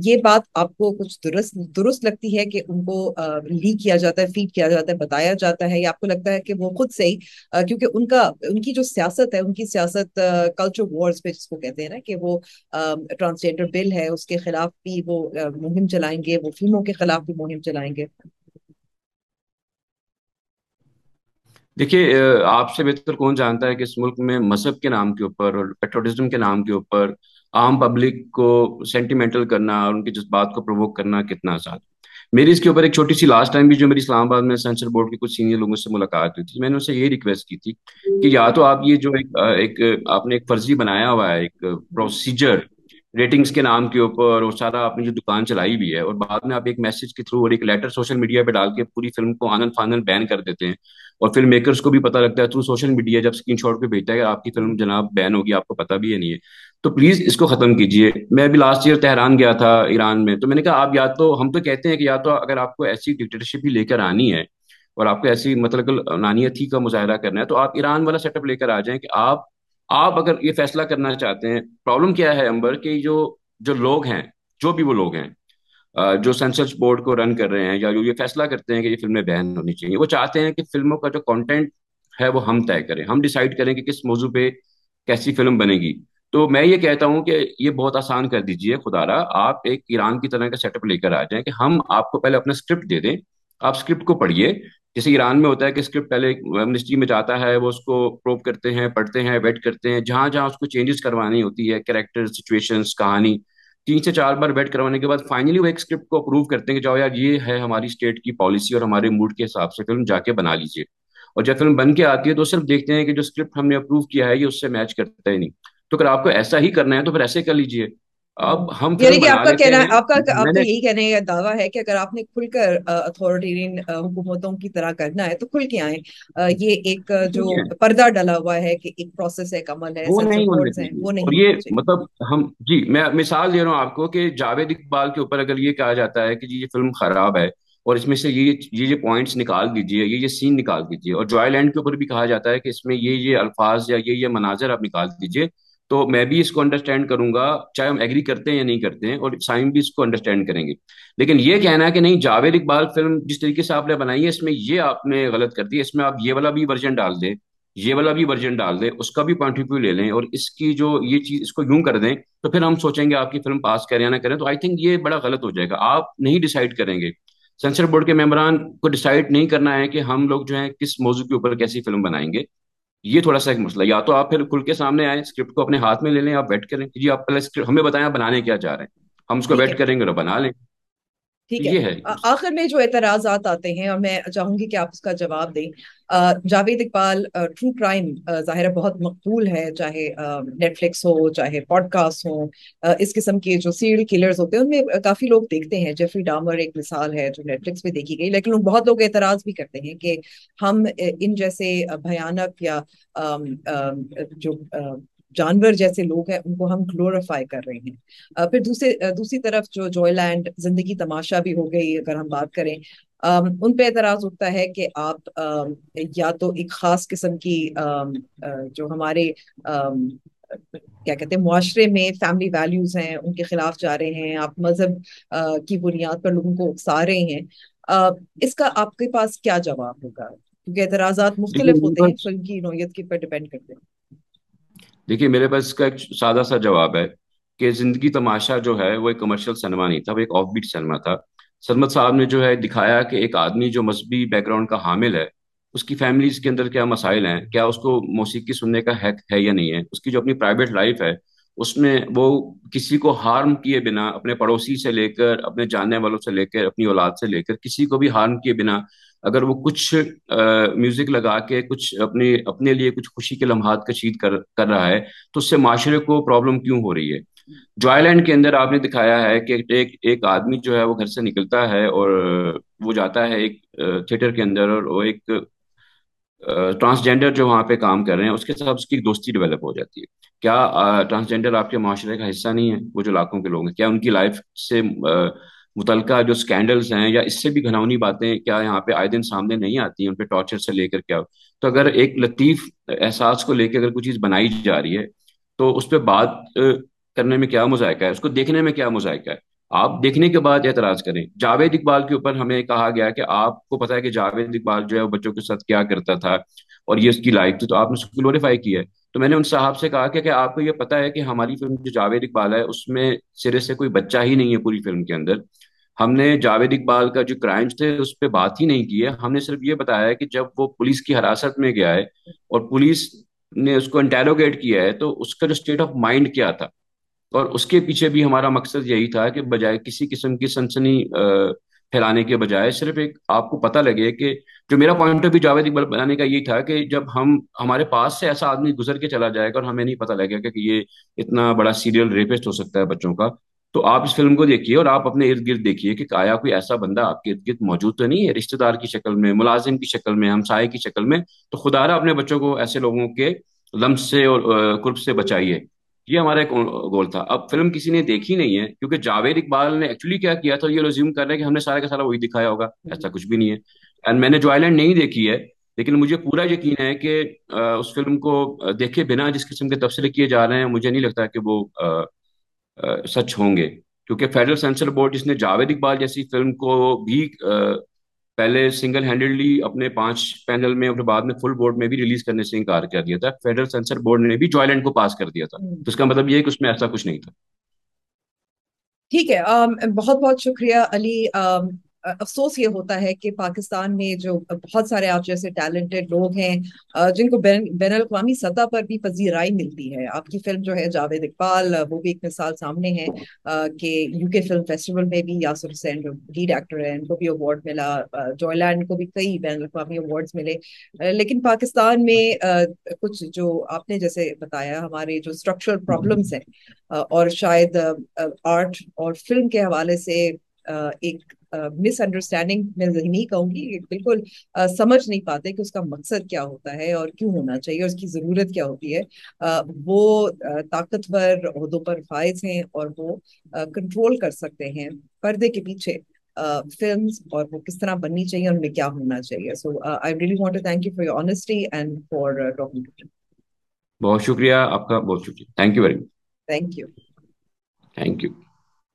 یہ بات آپ کو کچھ درست درست لگتی ہے کہ ان کو لی کیا جاتا ہے فیڈ کیا جاتا ہے بتایا جاتا ہے یا آپ کو لگتا ہے کہ وہ خود سے بل ہے اس کے خلاف بھی وہ مہم چلائیں گے وہ فلموں کے خلاف بھی مہم چلائیں گے دیکھیے آپ سے بہتر کون جانتا ہے کہ اس ملک میں مذہب کے نام کے اوپر اور نام کے اوپر عام پبلک کو سینٹیمنٹل کرنا اور ان کے جذبات کو پرووک کرنا کتنا آزاد میری اس کے اوپر ایک چھوٹی سی لاسٹ ٹائم بھی جو میری اسلام آباد میں سینسر بورڈ کے کچھ سینئر لوگوں سے ملاقات ہوئی تھی میں نے ان سے یہ ریکویسٹ کی تھی کہ یا تو آپ یہ جو ایک آپ نے ایک فرضی بنایا ہوا ہے ایک پروسیجر ریٹنگس کے نام کے اوپر اور سارا آپ نے جو دکان چلائی بھی ہے اور بعد میں آپ ایک میسج کے تھرو اور ایک لیٹر سوشل میڈیا پہ ڈال کے پوری فلم کو آنند فانند بین کر دیتے ہیں اور فلم میکرس کو بھی پتہ لگتا ہے تھرو سوشل میڈیا جب اسکرین شاٹ پہ بھیجتا ہے آپ کی فلم جناب بین ہوگی آپ کو پتہ بھی ہے نہیں ہے تو پلیز اس کو ختم کیجیے میں ابھی لاسٹ ایئر تہران گیا تھا ایران میں تو میں نے کہا آپ یا تو ہم تو کہتے ہیں کہ یا تو اگر آپ کو ایسی ڈکٹیٹرشپ ہی لے کر آنی ہے اور آپ کو ایسی مطلب ہی کا مظاہرہ کرنا ہے تو آپ ایران والا سیٹ اپ لے کر آ جائیں کہ آپ آپ اگر یہ فیصلہ کرنا چاہتے ہیں پرابلم کیا ہے امبر کہ جو جو لوگ ہیں جو بھی وہ لوگ ہیں جو سینسرس بورڈ کو رن کر رہے ہیں یا جو یہ فیصلہ کرتے ہیں کہ یہ فلمیں بین ہونی چاہیے وہ چاہتے ہیں کہ فلموں کا جو کانٹینٹ ہے وہ ہم طے کریں ہم ڈیسائڈ کریں کہ کس موضوع پہ کیسی فلم بنے گی تو میں یہ کہتا ہوں کہ یہ بہت آسان کر دیجیے خدا را آپ ایک ایران کی طرح کا سیٹ اپ لے کر آ جائیں کہ ہم آپ کو پہلے اپنا اسکرپٹ دے دیں آپ اسکرپٹ کو پڑھیے جیسے ایران میں ہوتا ہے کہ اسکرپٹ پہلے میں جاتا ہے وہ اس کو پروو کرتے ہیں پڑھتے ہیں ویٹ کرتے ہیں جہاں جہاں اس کو چینجز کروانی ہوتی ہے کریکٹر سچویشنس کہانی تین سے چار بار ویٹ کروانے کے بعد فائنلی وہ ایک اسکرپٹ کو اپروو کرتے ہیں کہ جاؤ یار یہ ہے ہماری اسٹیٹ کی پالیسی اور ہمارے موڈ کے حساب سے فلم جا کے بنا لیجیے اور جب فلم بن کے آتی ہے تو صرف دیکھتے ہیں کہ جو اسکرپٹ ہم نے اپروو کیا ہے یہ اس سے میچ کرتا ہی نہیں تو اگر آپ کو ایسا ہی کرنا ہے تو پھر ایسے کر لیجیے اب ہم یعنی کہ آپ کا کہنا آپ کا آپ کا یہی کہنے کا دعویٰ ہے کہ اگر آپ نے کھل کر اتھارٹیرین حکومتوں کی طرح کرنا ہے تو کھل کے آئیں یہ ایک جو پردہ ڈالا ہوا ہے کہ ایک پروسیس ہے کمل ہے وہ نہیں یہ مطلب ہم جی میں مثال دے رہا ہوں آپ کو کہ جاوید اقبال کے اوپر اگر یہ کہا جاتا ہے کہ جی، یہ فلم خراب ہے اور اس میں سے یہ یہ پوائنٹس نکال دیجئے یہ یہ سین نکال دیجئے اور جوائے لینڈ کے اوپر بھی کہا جاتا ہے کہ اس میں یہ یہ الفاظ یا یہ یہ مناظر آپ نکال دیجئے تو میں بھی اس کو انڈرسٹینڈ کروں گا چاہے ہم ایگری کرتے ہیں یا نہیں کرتے ہیں اور سائن بھی اس کو انڈرسٹینڈ کریں گے لیکن یہ کہنا ہے کہ نہیں جاوید اقبال فلم جس طریقے سے آپ نے بنائی ہے اس میں یہ آپ نے غلط کر دی اس میں آپ یہ والا بھی ورژن ڈال دیں یہ والا بھی ورژن ڈال دیں اس کا بھی پوائنٹ آف ویو لے لیں اور اس کی جو یہ چیز اس کو یوں کر دیں تو پھر ہم سوچیں گے آپ کی فلم پاس کریں یا نہ کریں تو آئی تھنک یہ بڑا غلط ہو جائے گا آپ نہیں ڈیسائیڈ کریں گے سینسر بورڈ کے ممبران کو ڈیسائیڈ نہیں کرنا ہے کہ ہم لوگ جو ہے کس موضوع کے اوپر کیسی فلم بنائیں گے یہ تھوڑا سا ایک مسئلہ یا تو آپ پھر کھل کے سامنے آئیں اسکرپٹ کو اپنے ہاتھ میں لے لیں آپ بیٹھ کریں جی آپ پہلے ہمیں بتائیں آپ بنانے کیا جا رہے ہیں ہم اس کو بیٹھ کریں گے اور بنا لیں ٹھیک ہے آخر میں جو اعتراضات آتے ہیں اور میں چاہوں گی کہ آپ اس کا جواب دیں جاوید اقبال ٹرو کرائم ظاہر بہت مقبول ہے چاہے نیٹ فلکس ہو چاہے پوڈ کاسٹ ہو اس قسم کے جو سیریل کلرز ہوتے ہیں ان میں کافی لوگ دیکھتے ہیں جیفری ڈامر ایک مثال ہے جو نیٹ فلکس پہ دیکھی گئی لیکن بہت لوگ اعتراض بھی کرتے ہیں کہ ہم ان جیسے بھیانک یا جو جانور جیسے لوگ ہیں ان کو ہم گلوریفائی کر رہے ہیں پھر دوسرے دوسری طرف جو جوائے لینڈ زندگی تماشا بھی ہو گئی اگر ہم بات کریں ان پہ اعتراض اٹھتا ہے کہ آپ یا تو ایک خاص قسم کی جو ہمارے کیا کہتے ہیں معاشرے میں فیملی ویلیوز ہیں ہیں ان کے خلاف جا رہے آپ مذہب کی بنیاد پر لوگوں کو اکسا رہے ہیں اس کا آپ کے پاس کیا جواب ہوگا کیونکہ اعتراضات مختلف ہوتے ہیں فلم کی نوعیت کے دیکھیے میرے پاس اس کا ایک سادہ سا جواب ہے کہ زندگی تماشا جو ہے وہ ایک کمرشل سلما نہیں تھا وہ ایک آف بیٹ سنما تھا سلمت صاحب نے جو ہے دکھایا کہ ایک آدمی جو مذہبی بیک گراؤنڈ کا حامل ہے اس کی فیملیز کے اندر کیا مسائل ہیں کیا اس کو موسیقی سننے کا حق ہے یا نہیں ہے اس کی جو اپنی پرائیویٹ لائف ہے اس میں وہ کسی کو ہارم کیے بنا اپنے پڑوسی سے لے کر اپنے جاننے والوں سے لے کر اپنی اولاد سے لے کر کسی کو بھی ہارم کیے بنا اگر وہ کچھ میوزک لگا کے کچھ اپنے اپنے لیے کچھ خوشی کے لمحات کشید کر کر رہا ہے تو اس سے معاشرے کو پرابلم کیوں ہو رہی ہے جوائے لینڈ کے اندر آپ نے دکھایا ہے کہ ایک ایک آدمی جو ہے وہ گھر سے نکلتا ہے اور وہ جاتا ہے ایک تھیٹر کے اندر اور وہ ایک ٹرانسجینڈر جو وہاں پہ کام کر رہے ہیں اس کے ساتھ اس کی دوستی ڈیولپ ہو جاتی ہے کیا ٹرانسجینڈر آپ کے معاشرے کا حصہ نہیں ہے وہ جو لاکھوں کے لوگ ہیں کیا ان کی لائف سے متعلقہ جو سکینڈلز ہیں یا اس سے بھی گھنونی باتیں کیا یہاں پہ آئے دن سامنے نہیں آتی ہیں ان پہ ٹارچر سے لے کر کیا تو اگر ایک لطیف احساس کو لے کے اگر کوئی چیز بنائی جا رہی ہے تو اس پہ بات کرنے میں کیا مذائقہ ہے اس کو دیکھنے میں کیا مذائقہ ہے آپ دیکھنے کے بعد اعتراض کریں جاوید اقبال کے اوپر ہمیں کہا گیا کہ آپ کو پتا ہے کہ جاوید اقبال جو ہے وہ بچوں کے ساتھ کیا کرتا تھا اور یہ اس کی لائف تھی تو آپ نے اس کو گلوریفائی کیا ہے تو میں نے ان صاحب سے کہا کہ آپ کو یہ پتا ہے کہ ہماری فلم جو جاوید اقبال ہے اس میں سرے سے کوئی بچہ ہی نہیں ہے پوری فلم کے اندر ہم نے جاوید اقبال کا جو کرائمز تھے اس پہ بات ہی نہیں کی ہے ہم نے صرف یہ بتایا کہ جب وہ پولیس کی حراست میں گیا ہے اور پولیس نے اس کو انٹیروگیٹ کیا ہے تو اس کا جو اسٹیٹ آف مائنڈ کیا تھا اور اس کے پیچھے بھی ہمارا مقصد یہی تھا کہ بجائے کسی قسم کی سنسنی پھیلانے کے بجائے صرف ایک آپ کو پتہ لگے کہ جو میرا point of view Javed Iqbal بنانے کا یہی تھا کہ جب ہم ہمارے پاس سے ایسا آدمی گزر کے چلا جائے گا اور ہمیں نہیں پتہ لگے گا کہ یہ اتنا بڑا سیریل ریپسٹ ہو سکتا ہے بچوں کا تو آپ اس فلم کو دیکھیے اور آپ اپنے ارد گرد دیکھیے کہ آیا کوئی ایسا بندہ آپ کے ارد گرد موجود تو نہیں ہے رشتے دار کی شکل میں ملازم کی شکل میں ہمسائے کی شکل میں تو خدا رہا اپنے بچوں کو ایسے لوگوں کے لمس سے اور قرب سے بچائیے یہ ہمارا ایک گول تھا اب فلم کسی نے دیکھی نہیں ہے کیونکہ جاوید اقبال نے ایکچولی کیا کیا تھا یہ ریزیوم کر رہے ہیں کہ ہم نے سارے کا سارا وہی دکھایا ہوگا ایسا کچھ بھی نہیں ہے اینڈ میں نے جو جوائلینڈ نہیں دیکھی ہے لیکن مجھے پورا یقین ہے کہ اس فلم کو دیکھے بنا جس قسم کے تبصرے کیے جا رہے ہیں مجھے نہیں لگتا کہ وہ سچ ہوں گے کیونکہ فیڈرل سینسر بورڈ جس نے جاوید اقبال جیسی فلم کو بھی پہلے سنگل ہینڈڈلی اپنے پانچ پینل میں اور بعد میں فل بورڈ میں بھی ریلیز کرنے سے انکار کر دیا تھا فیڈرل سینسر بورڈ نے بھی جوائلینڈ کو پاس کر دیا تھا تو اس کا مطلب یہ کہ اس میں ایسا کچھ نہیں تھا ٹھیک ہے بہت بہت شکریہ علی افسوس یہ ہوتا ہے کہ پاکستان میں جو بہت سارے آپ جیسے ٹیلنٹڈ لوگ ہیں جن کو بین الاقوامی سطح پر بھی پذیرائی ملتی ہے آپ کی فلم جو ہے جاوید اقبال وہ بھی ایک مثال سامنے ہے کہ یو کے فلم فیسٹیول میں بھی یاسر حسین جو لیڈ ایکٹر ہیں ان کو بھی اوارڈ ملا جوائے لینڈ کو بھی کئی بین الاقوامی اوارڈز ملے لیکن پاکستان میں کچھ جو آپ نے جیسے بتایا ہمارے جو اسٹرکچرل پرابلمس ہیں اور شاید آرٹ اور فلم کے حوالے سے ایک مس انڈرسٹینڈنگ میں ذہنی کہوں گی بالکل سمجھ نہیں پاتے کہ اس کا مقصد کیا ہوتا ہے اور کیوں ہونا چاہیے اور اس کی ضرورت کیا ہوتی ہے وہ طاقتور عہدوں پر فائز ہیں اور وہ کنٹرول کر سکتے ہیں پردے کے پیچھے فلمس اور وہ کس طرح بننی چاہیے اور ان میں کیا ہونا چاہیے so I really to thank you for your honesty and for talking بہت شکریہ آپ کا بہت شکریہ thank thank thank you you you very much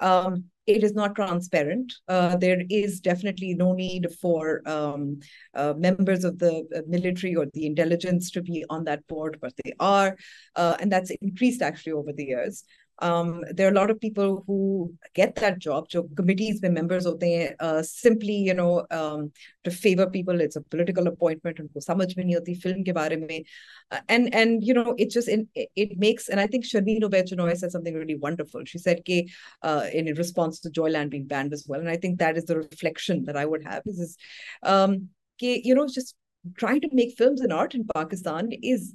there is definitely no need for ممبرسریجنس um, there are a lot of people who get that job to committees the members of the uh, simply you know um, to favor people it's a political appointment and uh, film and and you know it just in, it makes and i think sharmino bechanoy said something really wonderful she said uh, in response to joyland being banned as well and i think that is the reflection that i would have is, is um, ke, you know just trying to make films and art in pakistan is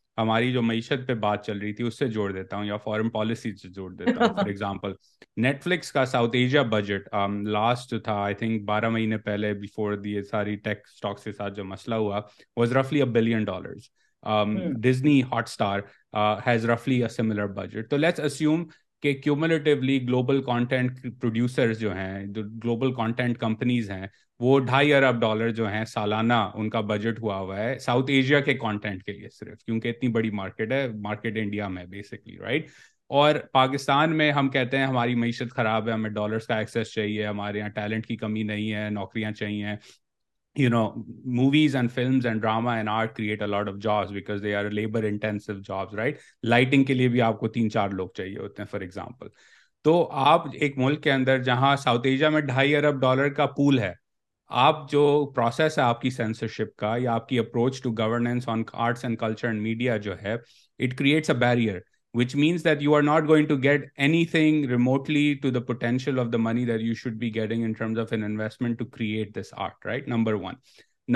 ہماری جو معیشت پہ بات چل رہی تھی اس سے جوڑ دیتا ہوں یا فارن پالیسی سے جوڑ دیتا ہوں فار ایگزامپل نیٹ فلکس کا ساؤتھ ایشیا بجٹ لاسٹ جو تھا آئی تھنک بارہ مہینے پہلے بفور دی ساری ٹیک اسٹاکس کے ساتھ جو مسئلہ ہوا was رفلی a billion dollars Disney hot star has رفلی a similar budget تو لیٹس اسیوم کہ کیومولیٹیولی گلوبل کانٹینٹ پروڈیوسرز جو ہیں جو گلوبل کانٹینٹ کمپنیز ہیں وہ ڈھائی ارب ڈالر جو ہیں سالانہ ان کا بجٹ ہوا ہوا ہے ساؤتھ ایشیا کے کانٹینٹ کے لیے صرف کیونکہ اتنی بڑی مارکیٹ ہے مارکیٹ انڈیا میں بیسکلی رائٹ اور پاکستان میں ہم کہتے ہیں ہماری معیشت خراب ہے ہمیں ڈالرس کا ایکسیس چاہیے ہمارے یہاں ٹیلنٹ کی کمی نہیں ہے نوکریاں چاہیے you know movies and films and drama and art create a lot of jobs because they are labour intensive jobs right lighting کے لیے بھی آپ کو تین چار لوگ چاہیے ہوتے ہیں فار ایگزامپل تو آپ ایک ملک کے اندر جہاں ساؤتھ ایشیا میں ڈھائی ارب ڈالر کا پول ہے آپ جو پروسیس ہے آپ کی سینسرشپ کا یا آپ کی approach to governance on arts and culture and media جو ہے it creates a barrier which means that you are not going to get anything remotely to the potential of the money that you should be getting in terms of an investment to create this art right number one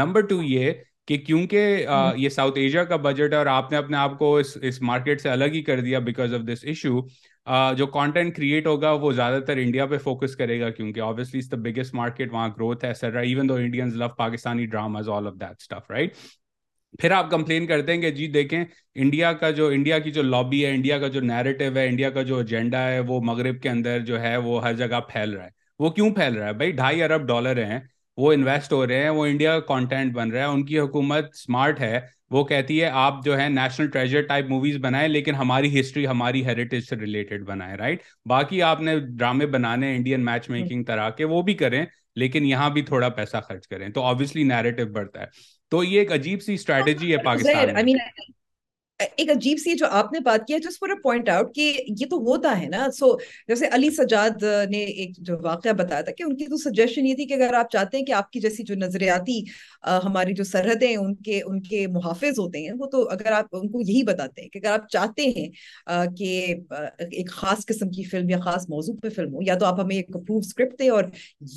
number two یہ کہ کیونکہ یہ South Asia کا budget ہے اور آپ نے اپنے آپ کو اس مارکیٹ سے الگ ہی کر دیا بیکاز آف دس ایشو جو کانٹینٹ کریٹ ہوگا وہ زیادہ تر انڈیا پہ فوکس کرے گا کیونکہ آبویسلی دا بگیسٹ مارکیٹ وہاں گروتھ ہے sir even though Indians love Pakistani dramas all of that stuff right پھر آپ کمپلین کرتے ہیں کہ جی دیکھیں انڈیا کا جو انڈیا کی جو لابی ہے انڈیا کا جو نیریٹو ہے انڈیا کا جو ایجنڈا ہے وہ مغرب کے اندر جو ہے وہ ہر جگہ پھیل رہا ہے وہ کیوں پھیل رہا ہے بھائی ڈھائی ارب ڈالر ہیں وہ انویسٹ ہو رہے ہیں وہ انڈیا کا کانٹینٹ بن رہا ہے ان کی حکومت اسمارٹ ہے وہ کہتی ہے آپ جو ہے نیشنل ٹریجر ٹائپ موویز بنائیں لیکن ہماری ہسٹری ہماری ہیریٹیج سے ریلیٹڈ بنائیں رائٹ باقی آپ نے ڈرامے بنانے انڈین میچ میکنگ طرح کے وہ بھی کریں لیکن یہاں بھی تھوڑا پیسہ خرچ کریں تو آبویسلی نیریٹو بڑھتا ہے تو یہ ایک عجیب سی اسٹریٹجی ہے ہاں، پاکستان ایک عجیب سی جو آپ نے بات کی پوائنٹ جس پر یہ تو ہوتا ہے نا سو جیسے علی سجاد نے ایک جو واقعہ بتایا تھا کہ ان کی تو سجیشن یہ تھی کہ اگر آپ چاہتے ہیں کہ آپ کی جیسی جو نظریاتی ہماری جو سرحدیں ان کے ان کے محافظ ہوتے ہیں وہ تو اگر آپ ان کو یہی بتاتے ہیں کہ اگر آپ چاہتے ہیں کہ ایک خاص قسم کی فلم یا خاص موضوع پہ فلم ہو یا تو آپ ہمیں ایک اپروو اسکرپٹ دیں اور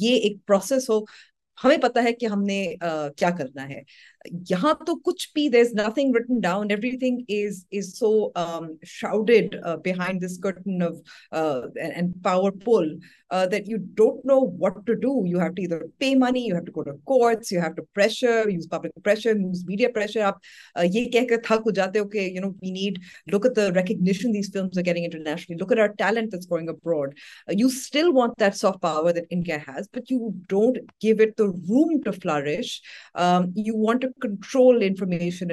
یہ ایک پروسیس ہو ہمیں پتہ ہے کہ ہم نے کیا کرنا ہے یہاں تو کچھ بھی there is nothing written down everything is is so shadowed behind this curtain of and power pool that you don't know what to do you have to ادھر pay money you have to go to courts you have to pressure use public pressure use media pressure آپ یہ کہہ کر تھک ہو جاتے ہو کہ you know we need look at the recognition these films are getting internationally look at our talent is going abroad you still want that soft power that India has but you don't give it the room to flourish you want Pakistan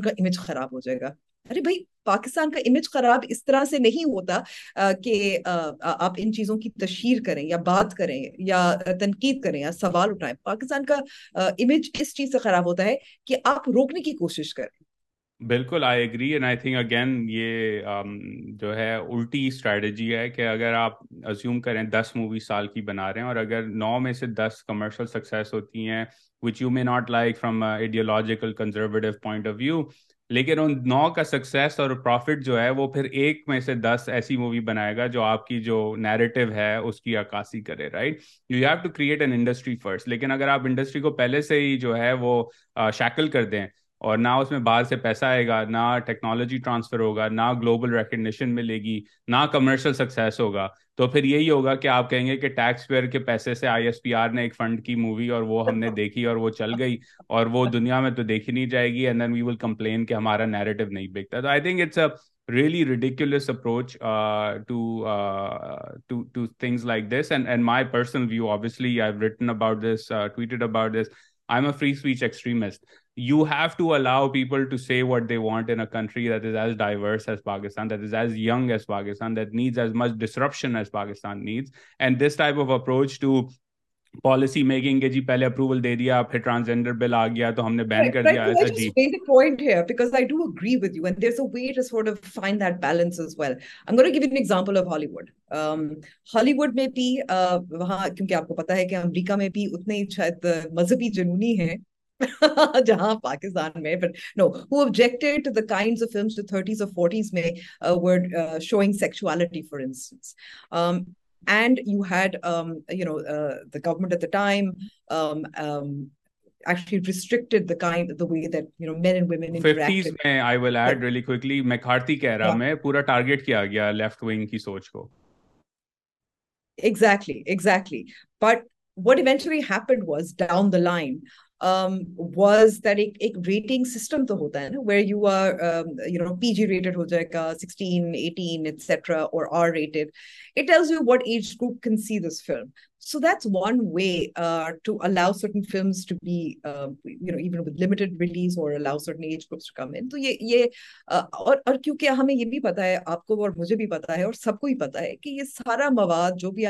کا image خراب ہو جائے گا ارے بھائی پاکستان کا image خراب اس طرح سے نہیں ہوتا کہ آپ ان چیزوں کی تشہیر کریں یا بات کریں یا تنقید کریں یا سوال اٹھائیں پاکستان کا امیج اس چیز سے خراب ہوتا ہے کہ آپ روکنے کی کوشش کریں بالکل I I and think again یہ جو ہے الٹی اسٹریٹجی ہے کہ اگر آپ ازیوم کریں دس مووی سال کی بنا رہے ہیں اور اگر نو میں سے دس کمرشل سکسیز ہوتی ہیں which you may not like from conservative point of view لیکن ان نو کا سکسیس اور پروفٹ جو ہے وہ پھر ایک میں سے دس ایسی مووی بنائے گا جو آپ کی جو نیریٹو ہے اس کی عکاسی کرے right you have to create an industry first لیکن اگر آپ انڈسٹری کو پہلے سے ہی جو ہے وہ شیکل کر دیں اور نہ اس میں باہر سے پیسہ آئے گا نہ ٹیکنالوجی ٹرانسفر ہوگا نہ گلوبل ریکگنیشن ملے گی نہ کمرشل سکسیس ہوگا تو پھر یہی ہوگا کہ آپ کہیں گے کہ ٹیکس پیئر کے پیسے سے آئی ایس پی آر نے ایک فنڈ کی مووی اور وہ ہم نے دیکھی اور وہ چل گئی اور وہ دنیا میں تو دیکھی نہیں جائے گی اینڈ وی ول کمپلین کہ ہمارا نیریٹو نہیں بکتا تو I think it's a really ridiculous approach to things like this and and my personal view obviously about this I am a free speech extremist you to they that is end of policy making کے جی پہلے approval دیا پھر transgender بل آ گیا تو ہم نے بین امریکہ میں بھی اتنے مذہبی جنونی ہے جہاں پاکستان میں 30s 40s میں لائن uh, واز دیٹ ایک ایک ریٹنگ سسٹم تو ہوتا ہے نا where you you you are are no P G rated rated ہو جائے گا سکسٹین ایٹین ایٹسٹرا اور it tells age group can see this film ہمیں یہ بھی پتا ہے آپ کو مجھے بھی پتا ہے اور سب کو بھی پتا ہے کہ یہ سارا مواد جو بھی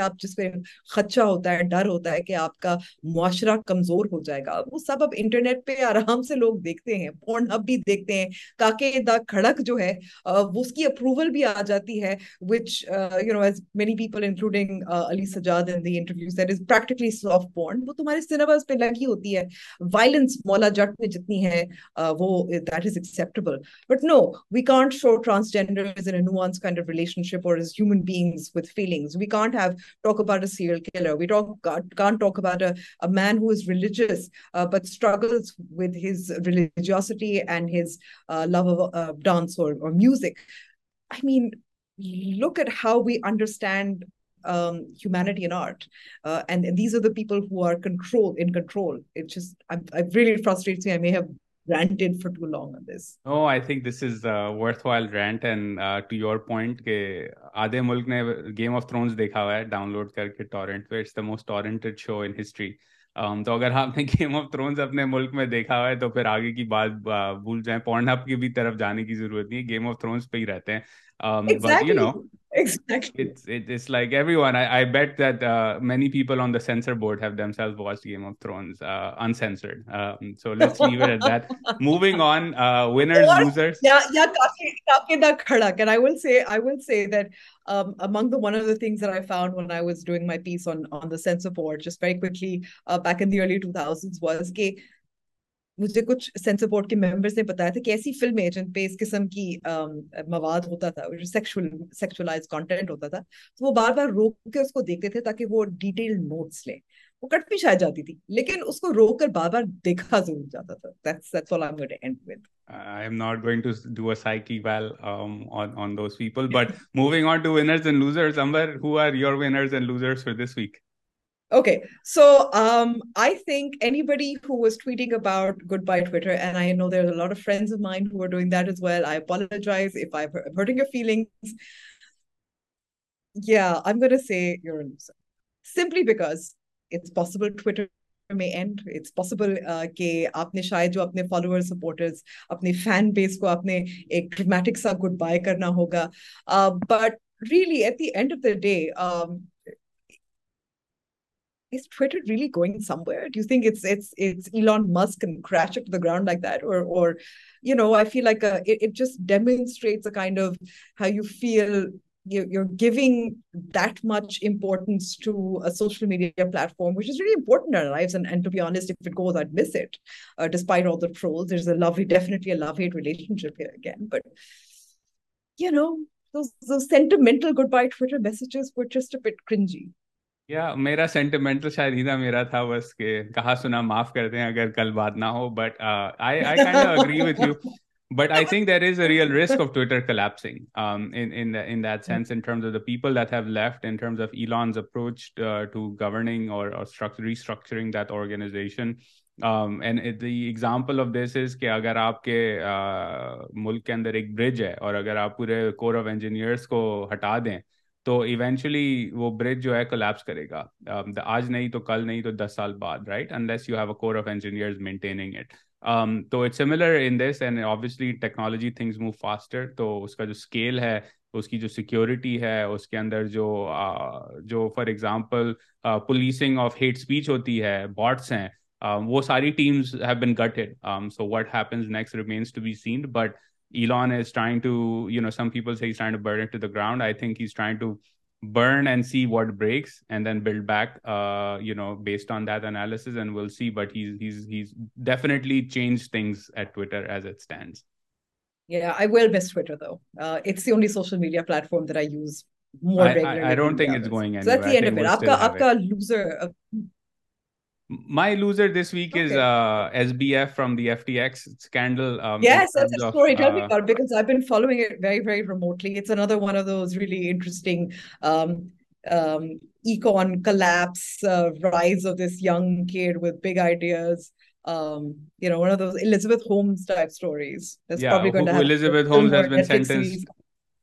خدشہ ہوتا ہے ڈر ہوتا ہے کہ آپ کا معاشرہ کمزور ہو جائے گا وہ سب اب انٹرنیٹ پہ آرام سے لوگ دیکھتے ہیں دیکھتے ہیں کاکے دا کھڑک جو ہے اس کی اپروول بھی آ جاتی ہے پریکٹیکلی سافٹ بورن وہ تمہارے سلیبس پہ لگی ہوتی ہے وائلنس مولا جٹ میں جتنی ہے وہ that is acceptable but no we can't show transgender is in nuance kind of relationship اور is human beings with feelings we can't have talk about a serial killer we talk can't talk about a man who is religious but struggles with his religiosity and his love dance اور music I mean look at how we understand um, humanity and and, and, And art. Uh, uh, these are are the people who control control. in It just, really frustrates me. I, I may have ranted for too long on this. this think is a worthwhile rant. to your point, تو اگر آپ نے game of thrones اپنے تو پھر آگے کی بات بھول جائیں پورنپ کی بھی طرف جانے کی ضرورت نہیں گیم آف تھرونس پہ ہی رہتے ہیں exactly it's it, it's like everyone i i bet that uh many people on the censor board have themselves watched game of thrones uh uncensored um so let's leave it at that moving on uh winners or, losers yeah yeah kaake, and i will say i will say that um among the one of the things that i found when i was doing my piece on on the censor board just very quickly uh back in the early 2000s was gay okay, مجھے کچھ censor board کے members نے بتایا تھا کہ ایسی film ہے جن پہ اس قسم کی مواد ہوتا تھا جو سیکچولاز کانٹینٹ ہوتا تھا تو وہ بار بار روک کے اس کو دیکھتے تھے تاکہ وہ ڈیٹیل نوٹس لیں وہ کٹ بھی شاید جاتی تھی لیکن اس کو روک کر بار بار دیکھا ضرور جاتا تھا I am not going to do a psyche well um, on, on those people. But moving on to winners and losers, Amber, who are your winners and losers for this week? So I تھنکیزنگ simply because possible میں آپ نے شاید supporter اپنی fan بیس کو آپ نے ایک میٹک ساتھ گڈ بائی کرنا ہوگا but really at the end of the day is Twitter really going somewhere? Do you think it's it's it's Elon Musk and crash it to the ground like that, or or you know, I feel like a, it, it just demonstrates a kind of how you feel you're giving that much importance to a social media platform which is really important in our lives and, and to be honest if it goes i'd miss it uh, despite all the trolls there's a lovely definitely a love-hate relationship here again but you know those, those sentimental goodbye twitter messages were just a bit cringy یا میرا sentimental شاید ہی میرا تھا بس کہ کہا سنا معاف کر دیں اگر کل بات نہ ہو but I can agree with you but I think there is a real risk of Twitter collapsing in that sense in terms of the people that have left in terms of Elon's approach to governing اور restructuring that organisation and the example of this is کہ اگر آپ کے uh, ملک کے اندر ایک برج ہے اور اگر آپ پورے کور آف انجینئرس کو ہٹا دیں تو ایونچولی وہ برج جو ہے کولیپس کرے گا um, آج نہیں تو کل نہیں تو دس سال بعد right unless you have a core of engineer maintaining it تو it similar in this and obviously technology things move faster تو اس کا جو اسکیل ہے اس کی جو سیکیورٹی ہے اس کے اندر جو uh, جو for example policing of hate speech ہوتی ہے باٹس ہیں um, وہ ساری teams have been gut so what happens next remains to be seen but Elon is trying to, you know, some people say he's trying to burn it to the ground. I think he's trying to burn and see what breaks and then build back uh you know based on that analysis and we'll see but he's he's he's definitely changed things at twitter as it stands yeah i will miss twitter though uh it's the only social media platform that i use more I, regularly i, I don't think it's others. going anywhere so that's the I end of it aapka aapka loser My loser this week okay. is uh, SBF from the FTX scandal. Um, yes, that's a story. Of, Tell uh, me about it because I've been following it very, very remotely. It's another one of those really interesting um, um, econ collapse uh, rise of this young kid with big ideas. Um, you know, one of those Elizabeth Holmes type stories. That's yeah, probably going who, to happen. Elizabeth Holmes has been sentenced. Series.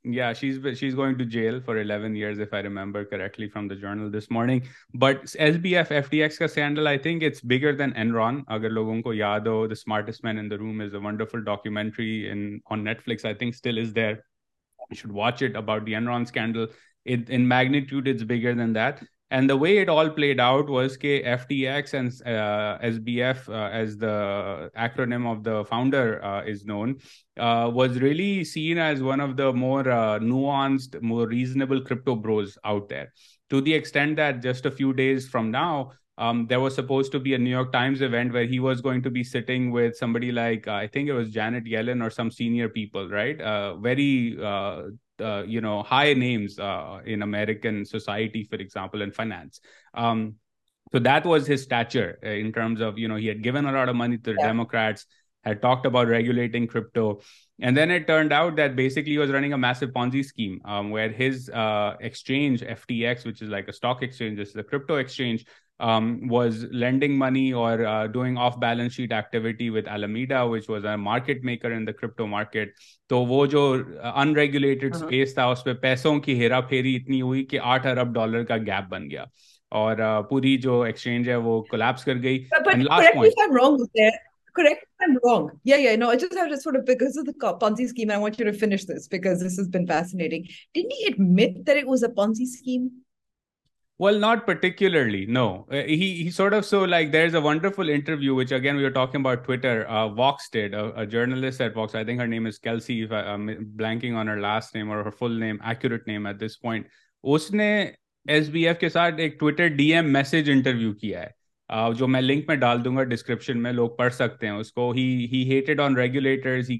یا she's she's going to jail for eleven ایئربر correctly from the journal but S B F F D S کا یاد ہو smartest man in room is a wonderful documentary flicks watch it about then that And the way it all played out was FTX and uh, SBF, uh, as the acronym of the founder uh, is known, was really seen as one of the more nuanced, more reasonable crypto bros out there, to the extent that just a few days from now, um, there was supposed to be a New York Times event where he was going to be sitting with somebody like, I think it was Janet Yellen or some senior people, right? Very society for example finance minutes about regulating um, was lending money or uh, doing off balance sheet activity with Alameda, which was a market maker in the crypto market. تو وہ جو unregulated space تھا اس پہ پیسوں کی ہیرا پھیری اتنی ہوئی کہ آٹھ ارب ڈالر کا گیپ بن گیا اور uh, پوری جو ایکسچینج ہے وہ کولیپس کر گئی and last point correct if I'm wrong. Yeah, yeah, no, I just have to sort of, because of the Ponzi scheme, I want you to finish this because this has been fascinating. Didn't he admit that it was a Ponzi scheme? Well not particularly no here is a wonderful interview again where blanking name at this point اس نے S B F کے ساتھ ایک Twitter D M message interview کیا ہے جو میں link میں ڈال دوں گا ڈسکرپشن میں لوگ پڑھ سکتے ہیں اس کو ہی ہی heated on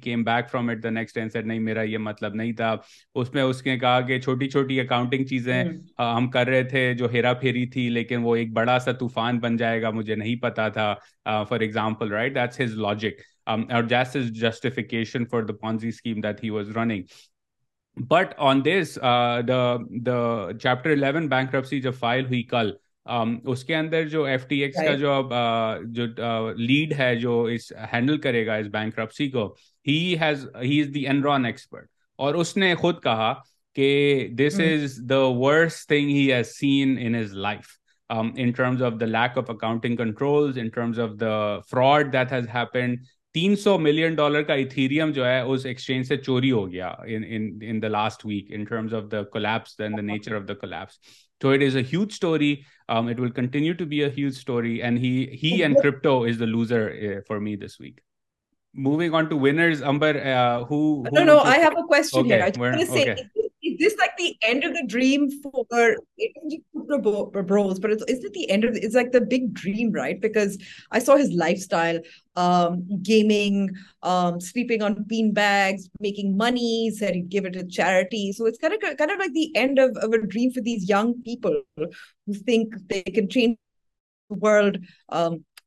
came back from it the next answer نہیں میرا یہ مطلب نہیں تھا اس میں اس نے کہا کہ چھوٹی چھوٹی اکاؤنٹنگ چیزیں ہم کر رہے تھے جو ہیرا پھیری تھی لیکن وہ ایک بڑا سا طوفان بن جائے گا مجھے نہیں پتا تھا for example right that's his logic اور justification for the Ponzi scheme that he was running but on this the the chapter eleven bankruptcy جب فائل ہوئی کل اس کے اندر جو ایف ٹی ایکس کا جو جو لیڈ ہے جو اس ہینڈل کرے گا اس بینک رپسی کو he has he is the Enron expert اور اس نے خود کہا کہ this is the worse thing he has seen in his life in terms of the lack of accounting control in terms of the fraud that has happen تین سو million dollar کا Ethereum جو ہے اس ایکسچینج سے چوری ہو گیا in the last week in terms of the collapse then the nature of the collapse تو it is a huge story continue to be ours story he and crypto is the loser for me this week movie on to winners amber gaming money charity so like for these young people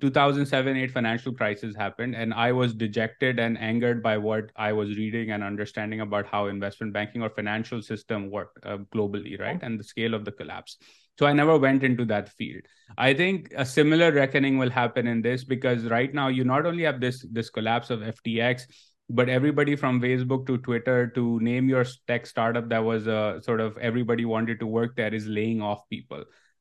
two thousand seven eight financial اینگرڈ by what I was reading how investment globally rights ولپنس right نا you not only بڑی from Facebook to Twitter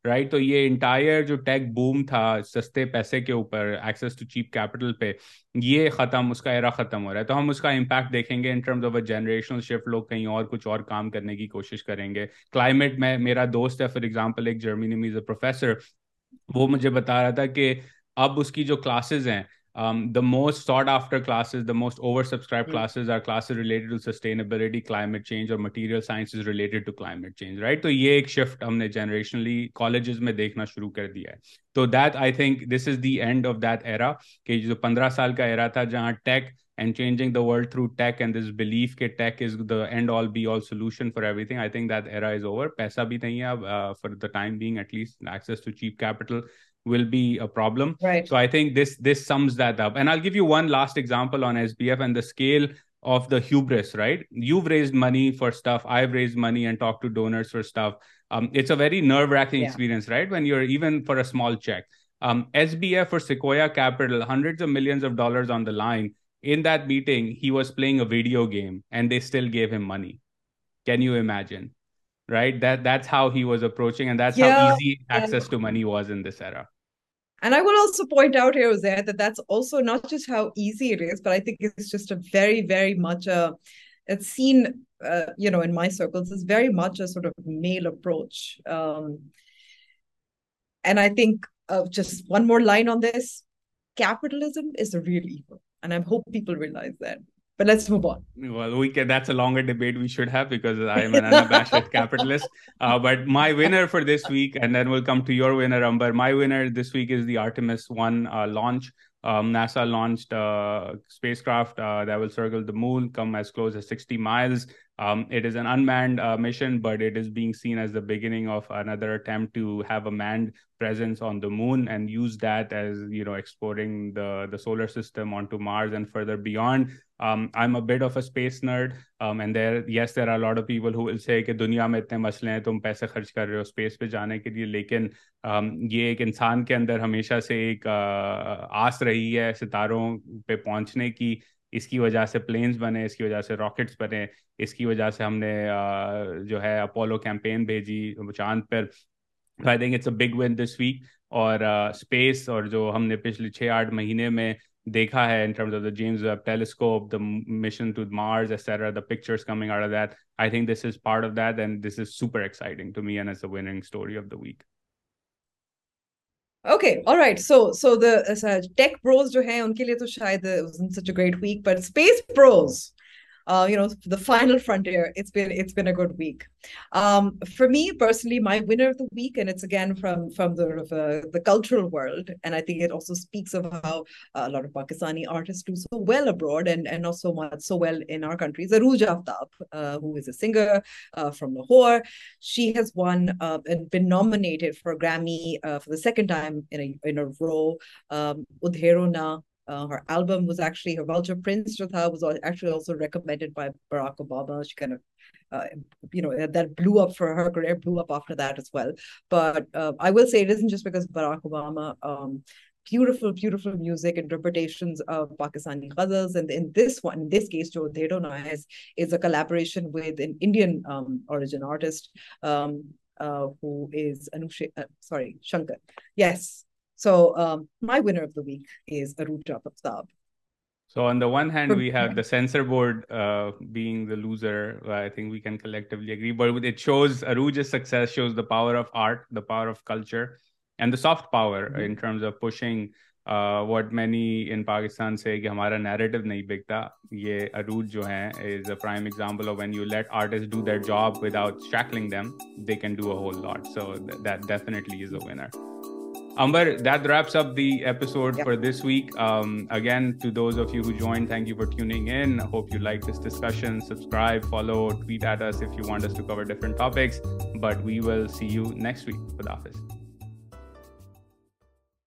right تو یہ entire جو ٹیک boom تھا سستے پیسے کے اوپر ایکسیس ٹو چیپ کیپٹل پہ یہ ختم اس کا ایرا ختم ہو رہا ہے تو ہم اس کا امپیکٹ دیکھیں گے in terms of a generation shift لوگ کہیں اور کچھ اور کام کرنے کی کوشش کریں گے کلائمیٹ میں میرا دوست ہے فار ایگزامپل ایک جرمنی میں از اے پروفیسر وہ مجھے بتا رہا تھا کہ اب اس کی جو کلاسز ہیں the most sought after classes the most over subscribe classes اور classes related to sustainability college اور مٹیریل ریلیٹڈ تو یہ ایک شفٹ ہم نے جنریشلی کالجز میں دیکھنا شروع کر دیا ہے think this is the end of that era کہ جو پندرہ سال کا ایرا تھا جہاں tech and changing the world through tech and this belief کے tech is the all be all solution forever I think there is over پیسہ بھی نہیں ہے time being at least X to cheap capital will be so I think all give you one last of the right money for I raise money and talk to ڈوسری nerve ریکسپس written formal capital hundred on the line playing a video game and the still give him money can you I'm rights and I also point out نٹ جس ہو ایزیٹ جسٹری very much seen my circle male approach and I think جس one more line on this capitalism is really people realise the انمینڈ but is being seen as داگینگ to he مینڈنس moon and use that as no explore system further Um, Um, I'm a a a bit of of space nerd. Um, and there, there yes, are lot people who will say کہ دنیا میں اتنے مسئلے ہیں تم پیسے خرچ کر رہے ہو اسپیس پہ جانے کے لیے لیکن um, یہ ایک انسان کے اندر ہمیشہ سے ایک uh, آس رہی ہے ستاروں پہ پہنچنے کی اس کی وجہ سے پلینز بنے اس کی وجہ سے راکٹس بنے اس کی وجہ سے ہم نے uh, جو ہے اپولو کیمپین بھیجی چاند پر I think it's a big one this week اور اسپیس uh, اور جو ہم نے پچھلے چھ آٹھ مہینے میں دیکھا ہے in terms of the James Webb telescope the mission to Mars extra the pictures coming out of that I think this is part of that and this is super exciting to me and is a winning story of the week okay اور right so so the tech bros جو ہیں ان کے لیے تو شاید such a great week but space bros final front geek me personally my winner weekends again cultural world and I think روجاف who is a singer from the who she has won نام for Grammy second وونا Uh, her album was actually her vulture prince with her was actually also recommended by barack obama she kind of uh, you know that blew up for her career blew up after that as well but uh, i will say it isn't just because barack obama um, beautiful beautiful music interpretations of pakistani ghazals and in this one in this case joe is is a collaboration with an indian um, origin artist um, uh, who is anusha uh, sorry shankar yes what many in Pakistan سے کہ ہمارا نیرو نہیں بکتا یہ اروج جو ہے Amber, that wraps up the episode for this week. Um, again, to those of you who joined, thank you for tuning in. I hope you liked this discussion. Subscribe, follow, tweet at us if you want us to cover different topics. But we will see you next week. Khudafis.